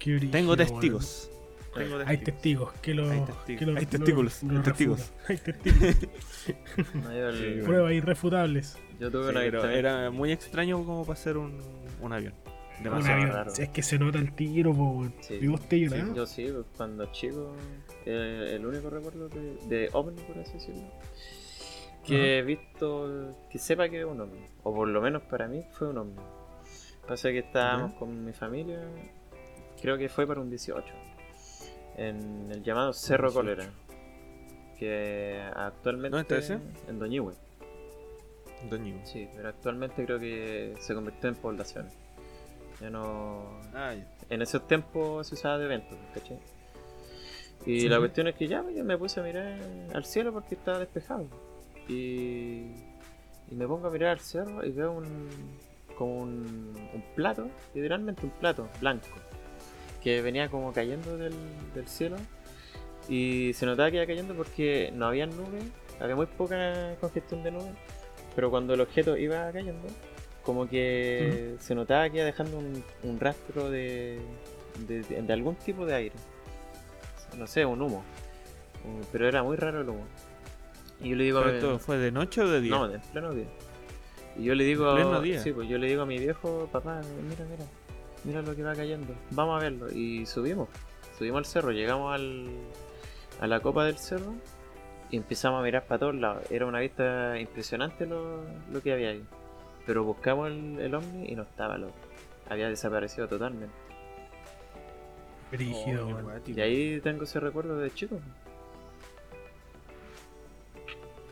[SPEAKER 1] Qué brígido,
[SPEAKER 2] Tengo testigos. Tengo
[SPEAKER 1] Hay testigos que lo.
[SPEAKER 2] Hay testigos.
[SPEAKER 1] que lo-
[SPEAKER 2] Hay testículos,
[SPEAKER 1] lo
[SPEAKER 2] hay testigos.
[SPEAKER 1] refutan. Hay testigos.
[SPEAKER 3] No, yo, el-
[SPEAKER 2] Sí, bueno.
[SPEAKER 1] Pruebas irrefutables.
[SPEAKER 3] yo tuve
[SPEAKER 2] Sí,
[SPEAKER 3] una
[SPEAKER 2] pero era muy extraño como para hacer un, un avión.
[SPEAKER 1] Un
[SPEAKER 2] Demasiado
[SPEAKER 1] avión.
[SPEAKER 3] raro.
[SPEAKER 1] Es que se nota el tiro, po.
[SPEAKER 3] Sí.
[SPEAKER 1] ¿Y vos te llorás?
[SPEAKER 3] yo sí, pues, cuando chico, eh, el único recuerdo de, de ovni, por así decirlo, que he visto, que sepa que es un ovni, o por lo menos para mí fue un ovni. Pasa que estábamos con mi familia, creo que fue para un 18, en el llamado Cerro
[SPEAKER 2] 18.
[SPEAKER 3] Cólera, que actualmente
[SPEAKER 2] ¿Dónde está ese?
[SPEAKER 3] en Doñihue.
[SPEAKER 2] Doñigo.
[SPEAKER 3] Sí, pero actualmente creo que se convirtió en población. Ya no,
[SPEAKER 2] Ah, ya.
[SPEAKER 3] en esos tiempos se usaba de eventos, ¿cachai? Y
[SPEAKER 1] Sí.
[SPEAKER 3] la cuestión es que ya yo me puse a mirar al cielo porque estaba despejado. Y, y me pongo a mirar al cerro y veo un como un, un plato, literalmente un plato blanco, que venía como cayendo del, del cielo. Y se notaba que iba cayendo porque no había nubes, había muy poca congestión de nubes. Pero cuando el objeto iba cayendo, como que se notaba que iba dejando un, un rastro de, de, de- de algún tipo de aire. No sé, un humo. Uh, Pero era muy raro el humo. Y yo le digo a
[SPEAKER 2] ¿Pero
[SPEAKER 3] mi-
[SPEAKER 2] esto fue de noche o de día?
[SPEAKER 3] No, en pleno día. Y yo le digo
[SPEAKER 2] ¿En pleno día?
[SPEAKER 3] Sí, pues yo le digo a mi viejo, papá, mira, mira, mira lo que va cayendo. Vamos a verlo. Y subimos. Subimos al cerro, llegamos al, a la copa del cerro y empezamos a mirar para todos lados. Era una vista impresionante lo, lo que había ahí. Pero buscamos el, el ovni y no estaba loco. Había desaparecido totalmente.
[SPEAKER 1] Brígido,
[SPEAKER 2] Oh.
[SPEAKER 3] Y ahí tengo ese recuerdo de chico.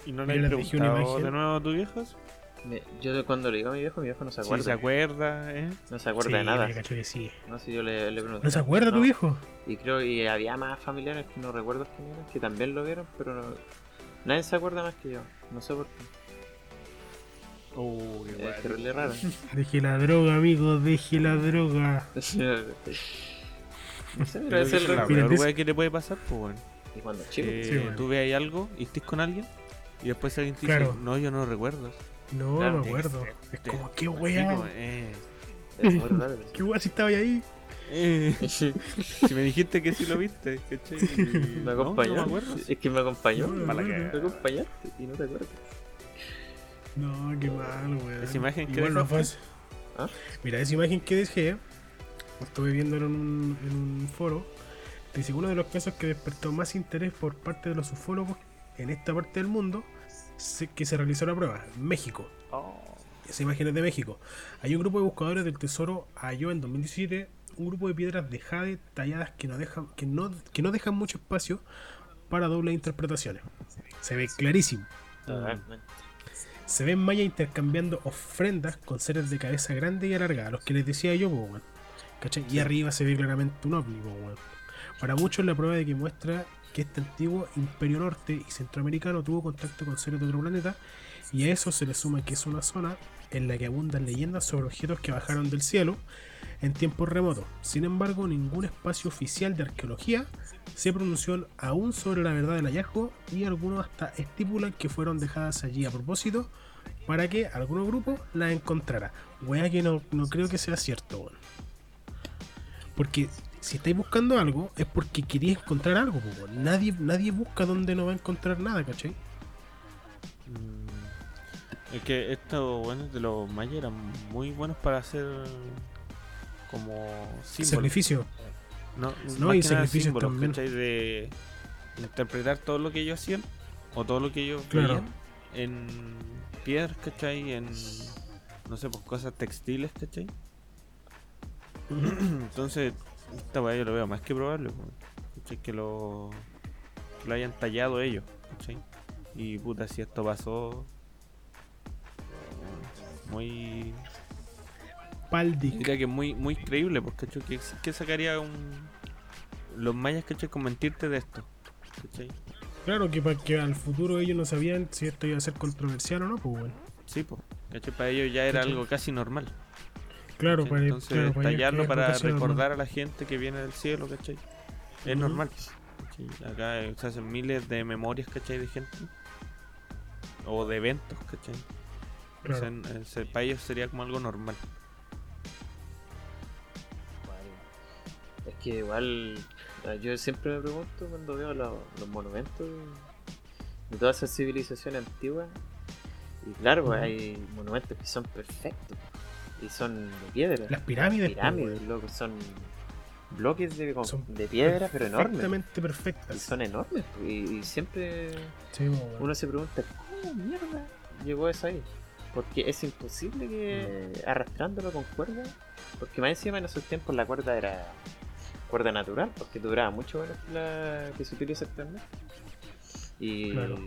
[SPEAKER 2] ¿Y no le
[SPEAKER 1] una
[SPEAKER 2] preguntado
[SPEAKER 1] imagen.
[SPEAKER 2] de nuevo a tus viejos?
[SPEAKER 3] Me- yo cuando le digo a mi viejo, mi viejo no se
[SPEAKER 2] Si
[SPEAKER 3] acuerda.
[SPEAKER 2] se acuerda, ¿eh?
[SPEAKER 3] No se acuerda
[SPEAKER 1] Sí,
[SPEAKER 3] de nada.
[SPEAKER 1] me cacho que sí.
[SPEAKER 3] No sé, yo le, le pregunté.
[SPEAKER 1] ¿No se acuerda tu viejo?
[SPEAKER 3] Y creo que había más familiares que no recuerdo quién eran, que también lo vieron, pero no- nadie se acuerda más que yo. No sé por qué.
[SPEAKER 2] Oh, qué
[SPEAKER 3] Es raro.
[SPEAKER 1] Deje la droga, amigo, deje la droga.
[SPEAKER 3] no sé, pero es el
[SPEAKER 2] la peor que te puede pasar, pues bueno.
[SPEAKER 3] Y cuando chico,
[SPEAKER 2] Eh,
[SPEAKER 1] Sí, bueno.
[SPEAKER 2] Tú ves ahí algo y estés con alguien y después alguien te
[SPEAKER 1] Claro.
[SPEAKER 2] dice, no, yo no recuerdo.
[SPEAKER 1] No,
[SPEAKER 3] Claro,
[SPEAKER 1] me acuerdo. Es como, qué wea.
[SPEAKER 2] eh.
[SPEAKER 1] Qué wea si estaba ahí.
[SPEAKER 2] eh. si me dijiste que sí lo viste, ¿cachai?
[SPEAKER 3] Me acompañó.
[SPEAKER 2] No, me acuerdo.
[SPEAKER 3] es que me acompañó.
[SPEAKER 1] No, no.
[SPEAKER 3] Me acompañaste y no te acuerdas.
[SPEAKER 1] No, qué mal, weón.
[SPEAKER 2] Esa imagen que
[SPEAKER 1] Igual fue así.
[SPEAKER 3] ¿Ah?
[SPEAKER 1] Mira, esa imagen que dejé, estuve viendo en un, en un foro, dice que uno de los casos que despertó más interés por parte de los ufólogos en esta parte del mundo, que se realizó la prueba, México.
[SPEAKER 2] Oh.
[SPEAKER 1] Esa imagen es de México. Hay un grupo de buscadores del tesoro halló en 2017 un grupo de piedras de jade talladas que no dejan, que no, que no dejan mucho espacio para dobles interpretaciones. Se ve clarísimo.
[SPEAKER 3] Totalmente.
[SPEAKER 1] Se ven mayas intercambiando ofrendas con seres de cabeza grande y alargada, los que les decía yo, weón. ¿Cachai? Y arriba se ve claramente un ovni. Para muchos la prueba de que muestra que este antiguo imperio norte y centroamericano tuvo contacto con seres de otro planeta y a eso se le suma que es una zona en la que abundan leyendas sobre objetos que bajaron del cielo en tiempos remotos. Sin embargo, ningún espacio oficial de arqueología se pronunció aún sobre la verdad del hallazgo y algunos hasta estipulan que fueron dejadas allí a propósito para que algunos grupos las encontrara. Wea que no, no creo que sea cierto. Porque si estáis buscando algo es porque queréis encontrar algo, po. Nadie, nadie busca donde no va a encontrar nada, ¿cachai?
[SPEAKER 2] Mm, Es que estos buenos de los mayas eran muy buenos para hacer como símbolos.
[SPEAKER 1] Sacrificio.
[SPEAKER 2] No,
[SPEAKER 1] No, y sacrificios
[SPEAKER 2] símbolos,
[SPEAKER 1] también.
[SPEAKER 2] ¿cachai? De interpretar todo lo que ellos hacían o todo lo que ellos
[SPEAKER 1] Claro.
[SPEAKER 2] veían en piedras, ¿cachai? En, no sé, pues cosas textiles, ¿cachai? Entonces, esta weá yo lo veo más que probable. Que lo, que lo hayan tallado ellos, ¿cachai? Y puta, si esto pasó. Muy.
[SPEAKER 1] Paldic.
[SPEAKER 2] Diría que muy, muy creíble, porque ¿cachai? ¿Qué, qué sacaría un. Los mayas, ¿cachai? Con mentirte de esto, ¿cachai?
[SPEAKER 1] Claro que para que al futuro ellos no sabían si esto iba a ser controversial o no, pues bueno.
[SPEAKER 2] Sí, pues, ¿cachai? Para ellos ya era algo casi normal.
[SPEAKER 1] Claro,
[SPEAKER 2] Entonces,
[SPEAKER 1] claro, para ellos
[SPEAKER 2] tallarlo para recordar a la gente que viene del cielo, ¿cachai? Es normal. ¿cachai? Acá eh, se hacen miles de memorias, ¿cachai? De gente. O de eventos, ¿cachai? O sea,
[SPEAKER 1] Claro.
[SPEAKER 2] en- en- se- para ellos sería como algo normal.
[SPEAKER 3] Es que igual yo siempre me pregunto cuando veo los, los monumentos de todas esas civilizaciones antiguas. Y claro, pues, hay monumentos que son perfectos y son de piedra.
[SPEAKER 1] Las pirámides, pues,
[SPEAKER 3] pirámides,
[SPEAKER 1] weón,
[SPEAKER 3] loco, son bloques de,
[SPEAKER 1] Son
[SPEAKER 3] de piedra, pero enormes.
[SPEAKER 1] perfectamente
[SPEAKER 3] Y
[SPEAKER 1] perfectas.
[SPEAKER 3] son enormes. pues, Y, y siempre
[SPEAKER 1] Sí, pues,
[SPEAKER 3] uno se pregunta, ¿cómo mierda llegó eso ahí? Porque es imposible que
[SPEAKER 1] Mm.
[SPEAKER 3] arrastrándolo con cuerda, porque más encima en esos tiempos la cuerda era cuerda natural, porque duraba mucho menos que la que se utiliza actualmente. Y,
[SPEAKER 1] Claro.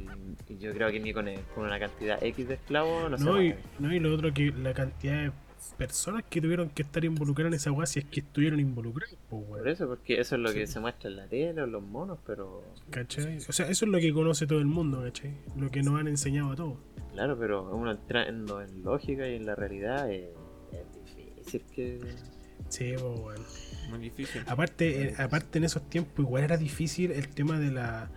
[SPEAKER 3] y yo creo que ni con, con una cantidad X de esclavos no, se
[SPEAKER 1] No y, no, y lo otro que la cantidad de personas que tuvieron que estar involucradas en esa weá si es que estuvieron involucradas,
[SPEAKER 3] Por eso, porque eso es lo que se muestra en la tele o en los monos, pero
[SPEAKER 1] ¿Cachai? O sea, eso es lo que conoce todo el mundo, ¿cachai? Lo que nos han enseñado a todos.
[SPEAKER 3] claro, pero uno entrando en lógica y en la realidad es, es difícil que...
[SPEAKER 1] Sí, pues, weón.
[SPEAKER 2] Muy difícil.
[SPEAKER 1] Aparte, eh, aparte en esos tiempos igual era difícil el tema de la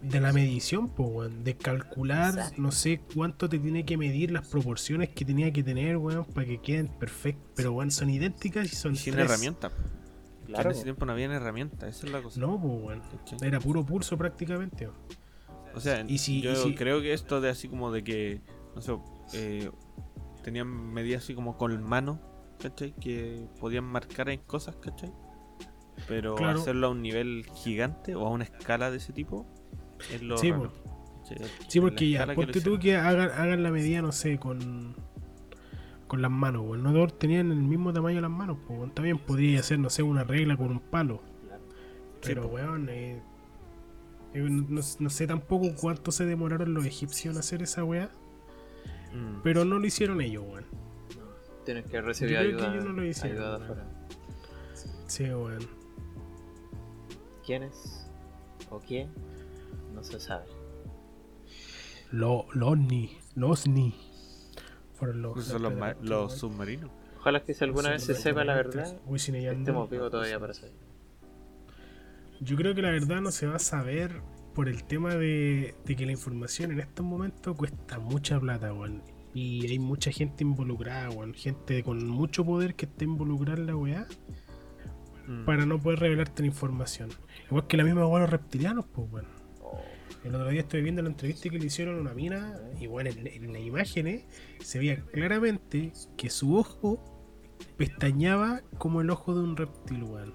[SPEAKER 1] de la medición, pues, weón, de calcular,
[SPEAKER 3] Exacto.
[SPEAKER 1] no sé cuánto te tiene que medir las proporciones que tenía que tener, weón, para que queden perfectas, pero weón, son idénticas y son
[SPEAKER 2] Y sin
[SPEAKER 1] tres.
[SPEAKER 2] herramientas.
[SPEAKER 3] Claro,
[SPEAKER 2] En ese tiempo no había herramientas, esa es la cosa.
[SPEAKER 1] No, pues, weón.
[SPEAKER 2] ¿cachai?
[SPEAKER 1] Era puro pulso prácticamente. weón.
[SPEAKER 2] O sea,
[SPEAKER 1] Y si-
[SPEAKER 2] yo
[SPEAKER 1] y si-
[SPEAKER 2] creo que esto de así como de que, no sé, eh, tenían medidas así como con mano, ¿cachai? Que podían marcar en cosas, ¿cachai? Pero
[SPEAKER 1] Claro.
[SPEAKER 2] hacerlo a un nivel gigante o a una escala de ese tipo es lo
[SPEAKER 1] Sí. Sí, porque ya, ponte tú que hagan, hagan la medida, no sé, con con las manos, weón. No todos tenían el mismo tamaño las manos, pues, weón. También podría hacer, no sé, una regla con un palo. Pero,
[SPEAKER 2] Sí,
[SPEAKER 1] weón, eh, eh, no, no sé tampoco cuánto se demoraron los egipcios en hacer esa weá.
[SPEAKER 2] Mm.
[SPEAKER 1] Pero no lo hicieron ellos, weón.
[SPEAKER 3] Tienes que recibir
[SPEAKER 1] Yo creo que
[SPEAKER 3] ayuda,
[SPEAKER 1] ellos no lo hicieron,
[SPEAKER 3] ayuda de
[SPEAKER 1] weón.
[SPEAKER 3] afuera.
[SPEAKER 1] Sí, weón.
[SPEAKER 3] ¿Quiénes o quién? No se sabe.
[SPEAKER 1] Lo, los ni, los ni. Fueron los.
[SPEAKER 2] Son los, submarinos.
[SPEAKER 3] Ojalá que si alguna vez se sepa la verdad, estemos vivos todavía para saber.
[SPEAKER 1] Yo creo que la verdad no se va a saber por el tema de, de que la información en estos momentos cuesta mucha plata, weón. Y hay mucha gente involucrada, weón. Gente con mucho poder que está involucrada en la weá
[SPEAKER 2] Mm.
[SPEAKER 1] para no poder revelarte la información. Igual que la misma weá los reptilianos, pues, weón. El otro día estuve viendo la entrevista que le hicieron a una mina y bueno, en, en las imágenes se veía claramente que su ojo pestañaba como el ojo de un reptil, weón.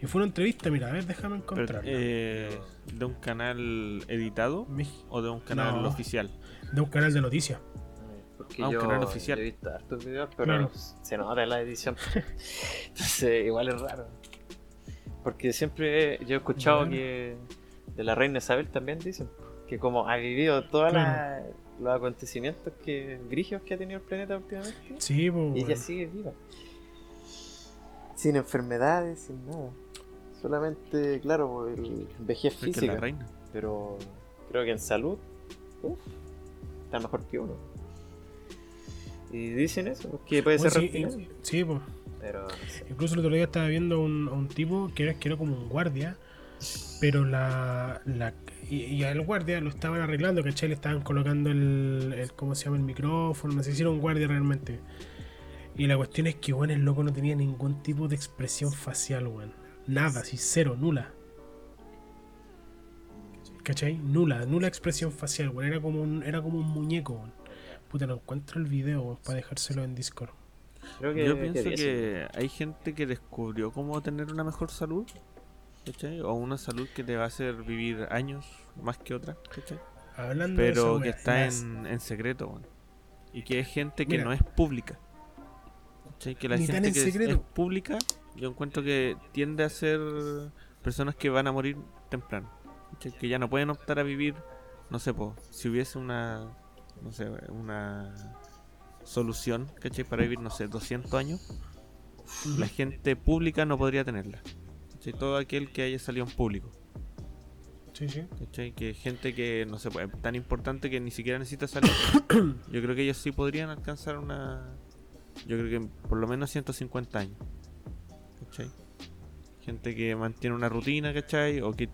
[SPEAKER 1] Y fue una entrevista, mira, a ver, déjame
[SPEAKER 2] Pero,
[SPEAKER 1] encontrarla.
[SPEAKER 2] eh, ¿De un canal editado o de un canal
[SPEAKER 1] No.
[SPEAKER 2] oficial?
[SPEAKER 1] De un canal de noticias.
[SPEAKER 3] Porque
[SPEAKER 2] Ah, un
[SPEAKER 3] yo,
[SPEAKER 2] canal oficial.
[SPEAKER 3] yo he visto hartos videos, pero
[SPEAKER 1] Claro.
[SPEAKER 3] se nota en la edición. Entonces, igual es raro. Porque siempre yo he escuchado que de la reina Isabel también dicen que como ha vivido todos
[SPEAKER 1] Claro.
[SPEAKER 3] los acontecimientos que grigios que ha tenido el planeta últimamente,
[SPEAKER 1] Sí, pues,
[SPEAKER 3] y ella sigue viva. Sin enfermedades, sin nada. Solamente, claro, el vejez
[SPEAKER 2] Es que es
[SPEAKER 3] física.
[SPEAKER 2] la reina.
[SPEAKER 3] Pero creo que en salud, uf, está mejor que uno. Y dicen eso, que puede ser
[SPEAKER 1] sí, eh, sí, pues.
[SPEAKER 3] Pero no sé.
[SPEAKER 1] Incluso el otro día estaba viendo un, a un tipo que era, que era como un guardia, pero la. la y, y al guardia lo estaban arreglando, ¿cachai? Le estaban colocando el, el. ¿Cómo se llama? El micrófono, no era un guardia realmente. Y la cuestión es que, bueno, el loco no tenía ningún tipo de expresión facial, weón. Nada, así, cero, nula. ¿Cachai? Nula, nula expresión facial, weón. Era como un, era como un muñeco, weón. Puta, no encuentro el video, weón, para dejárselo en Discord.
[SPEAKER 3] Creo que,
[SPEAKER 2] Yo pienso
[SPEAKER 3] que
[SPEAKER 2] hay gente que descubrió cómo tener una mejor salud, ¿cachai? O una salud que te va a hacer vivir años más que otra, ¿cachai?
[SPEAKER 1] Hablando de esa
[SPEAKER 2] Pero que está
[SPEAKER 1] las-
[SPEAKER 2] en, en secreto. Y que es gente que
[SPEAKER 1] Mira.
[SPEAKER 2] no es pública. ¿cachai? Que la
[SPEAKER 1] Ni
[SPEAKER 2] gente
[SPEAKER 1] en
[SPEAKER 2] que es, es pública, yo encuentro que tiende a ser personas que van a morir temprano. ¿cachai? Que ya no pueden optar a vivir no sé, po, si hubiese una, no sé, una solución, ¿cachai? Para vivir, no sé, 200 años, la gente pública no podría tenerla. ¿Cachai? Todo aquel que haya salido en público.
[SPEAKER 1] Sí, sí.
[SPEAKER 2] ¿cachai? Que gente que, no sé, pues, tan importante que ni siquiera necesita salir. Yo creo que ellos sí podrían alcanzar una... Yo creo que por lo menos 150 años. ¿Cachai? Gente que mantiene una rutina, ¿cachai? O que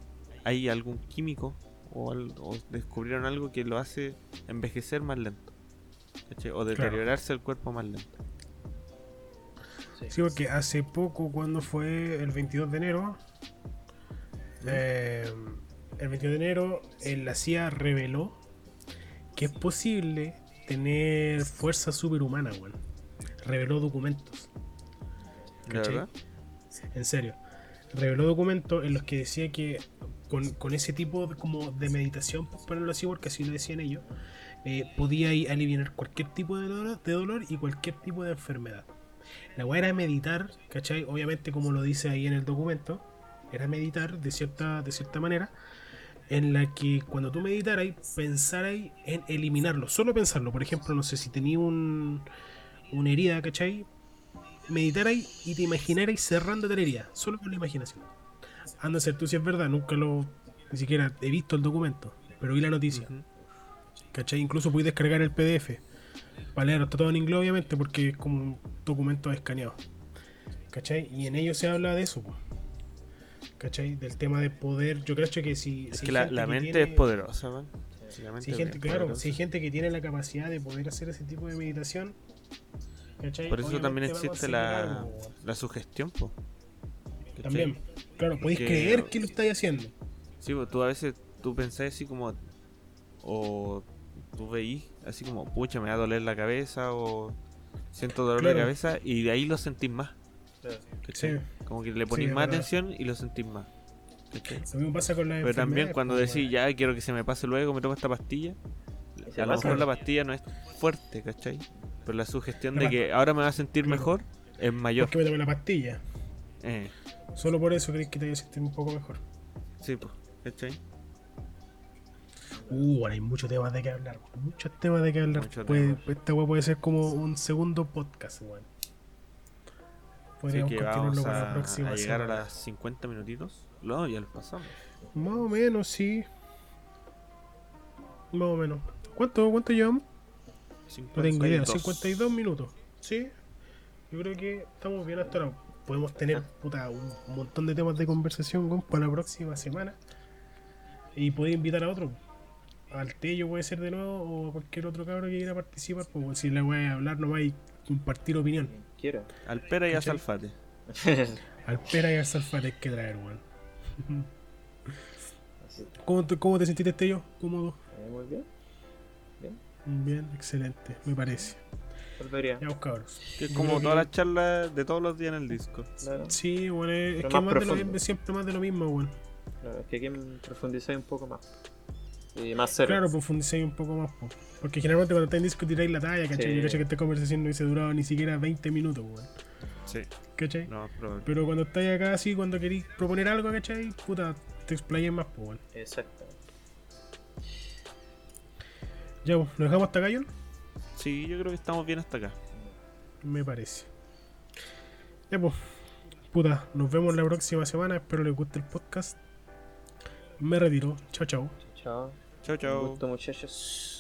[SPEAKER 2] hay algún químico o, al- o descubrieron algo que lo hace envejecer más lento. ¿cachai? O deteriorarse el cuerpo más lento.
[SPEAKER 1] Sí, porque hace poco, cuando fue el 22 de enero, eh, el 22 de enero, eh, la CIA reveló que es posible tener fuerza superhumana, weón. Reveló documentos,
[SPEAKER 2] ¿De
[SPEAKER 1] ¿Cachai? en serio. Reveló documentos en los que decía que con, con ese tipo de, como de meditación, por ponerlo así, porque así lo decían ellos, eh, podía aliviar cualquier tipo de dolor, de dolor y cualquier tipo de enfermedad. La weá era meditar, ¿cachai? Obviamente, como lo dice ahí en el documento, era meditar de cierta, de cierta manera, en la que cuando tú meditaras, pensaras en eliminarlo, solo pensarlo. Por ejemplo, no sé si tenía un, una herida, ¿cachai? Meditarais y te imaginarais cerrándote la herida, solo con la imaginación. Anda a ser tú si es verdad, nunca lo, ni siquiera he visto el documento, pero vi la noticia.
[SPEAKER 2] Ujú.
[SPEAKER 1] ¿Cachai? Incluso puedes descargar el PDF. Para leerlo, está todo en inglés, obviamente, porque es como un documento escaneado. ¿Cachai? Y en ello se habla de eso. ¿Cachai? Del tema de poder. Yo creo que si.
[SPEAKER 2] Es
[SPEAKER 1] si
[SPEAKER 2] que la,
[SPEAKER 1] gente
[SPEAKER 2] la
[SPEAKER 1] que
[SPEAKER 2] mente
[SPEAKER 1] tiene-
[SPEAKER 2] es poderosa, man. Sí, la mente
[SPEAKER 1] Si hay
[SPEAKER 2] es
[SPEAKER 1] gente, claro,
[SPEAKER 2] poderosa.
[SPEAKER 1] si hay gente que tiene la capacidad de poder hacer ese tipo de meditación. ¿cachai?
[SPEAKER 2] Por eso también
[SPEAKER 1] Obviamente
[SPEAKER 2] existe la,
[SPEAKER 1] algo,
[SPEAKER 2] la sugestión, po. ¿Cachai?
[SPEAKER 1] También. Claro, podéis creer que lo estáis haciendo.
[SPEAKER 2] Sí, pues tú a veces tú pensás así como. O tú veís así como, pucha, me va a doler la cabeza o siento dolor de
[SPEAKER 1] Claro.
[SPEAKER 2] cabeza y de ahí lo sentís más. ¿cachai?
[SPEAKER 1] Sí.
[SPEAKER 2] Como que le ponís más
[SPEAKER 1] verdad.
[SPEAKER 2] atención y lo sentís más. ¿cachai?
[SPEAKER 1] Lo mismo pasa con la
[SPEAKER 2] Pero también cuando decís, ya quiero que se me pase luego, me tomo esta pastilla. A lo mejor la pastilla no es fuerte, ¿cachai? Pero la sugestión
[SPEAKER 1] La
[SPEAKER 2] de que ahora me va a sentir
[SPEAKER 1] Claro.
[SPEAKER 2] mejor es mayor.
[SPEAKER 1] Porque me tomé la pastilla.
[SPEAKER 2] Eh,
[SPEAKER 1] Solo por eso crees que te voy a sentir un poco mejor.
[SPEAKER 2] sí, pues, ¿cachai?
[SPEAKER 1] Uh, bueno, hay muchos temas de qué hablar. Muchos temas de qué hablar. Puede-
[SPEAKER 2] temas.
[SPEAKER 1] esta weá puede ser como un segundo podcast, weón.
[SPEAKER 2] Así
[SPEAKER 1] Podríamos
[SPEAKER 2] que
[SPEAKER 1] continuarlo con la
[SPEAKER 2] a,
[SPEAKER 1] próxima
[SPEAKER 2] a llegar a
[SPEAKER 1] semana.
[SPEAKER 2] las 50 minutitos. No, ya los pasamos.
[SPEAKER 1] Más o menos, sí. Más o menos. ¿Cuánto, cuánto llevamos? No tengo idea. 52 minutos. Sí. Yo creo que estamos bien hasta ahora. Podemos tener puta, un montón de temas de conversación weón, para la próxima semana. Y podéis invitar a otro. Al Tello puede ser de nuevo o a cualquier otro cabro que quiera participar. Pues si la voy a hablar nomás y compartir opinión.
[SPEAKER 3] Quiero.
[SPEAKER 2] Al pera y a. Salfate.
[SPEAKER 1] Al Pera y al Salfate hay que traer, weón. ¿Cómo te, ¿Cómo te sentiste, Tello? ¿Cómodo?
[SPEAKER 3] Eh, Muy bien.
[SPEAKER 1] Bien, excelente, me parece.
[SPEAKER 3] Volvería.
[SPEAKER 1] Ya, cabros.
[SPEAKER 2] Que es como todas las charlas de todos los días en el disco.
[SPEAKER 3] Claro.
[SPEAKER 1] Sí, bueno, es,
[SPEAKER 3] Pero
[SPEAKER 1] que
[SPEAKER 3] más
[SPEAKER 1] más de lo siempre más de lo mismo, weón.
[SPEAKER 3] Claro, es que aquí profundizáis un poco más. Y más serio.
[SPEAKER 1] Claro, profundicéis un poco más, po. porque generalmente cuando estáis en disco tiráis la talla, ¿cachai?
[SPEAKER 3] Sí.
[SPEAKER 1] Yo cacho que esta conversación no hubiese durado ni siquiera 20 minutos, weón.
[SPEAKER 2] Sí.
[SPEAKER 1] ¿Cachai?
[SPEAKER 2] No, pero
[SPEAKER 1] Pero cuando estáis acá así, cuando queréis proponer algo, ¿cachai? Puta, te explayáis más, po, weón.
[SPEAKER 3] Exacto.
[SPEAKER 1] Ya, pues, ¿lo dejamos hasta acá, John?
[SPEAKER 2] sí, yo creo que estamos bien hasta acá.
[SPEAKER 1] Me parece. Ya, pues, puta, nos vemos la próxima semana. Espero les guste el podcast. Me retiro. Chao, chao.
[SPEAKER 3] Chao. Un gusto, muchachos.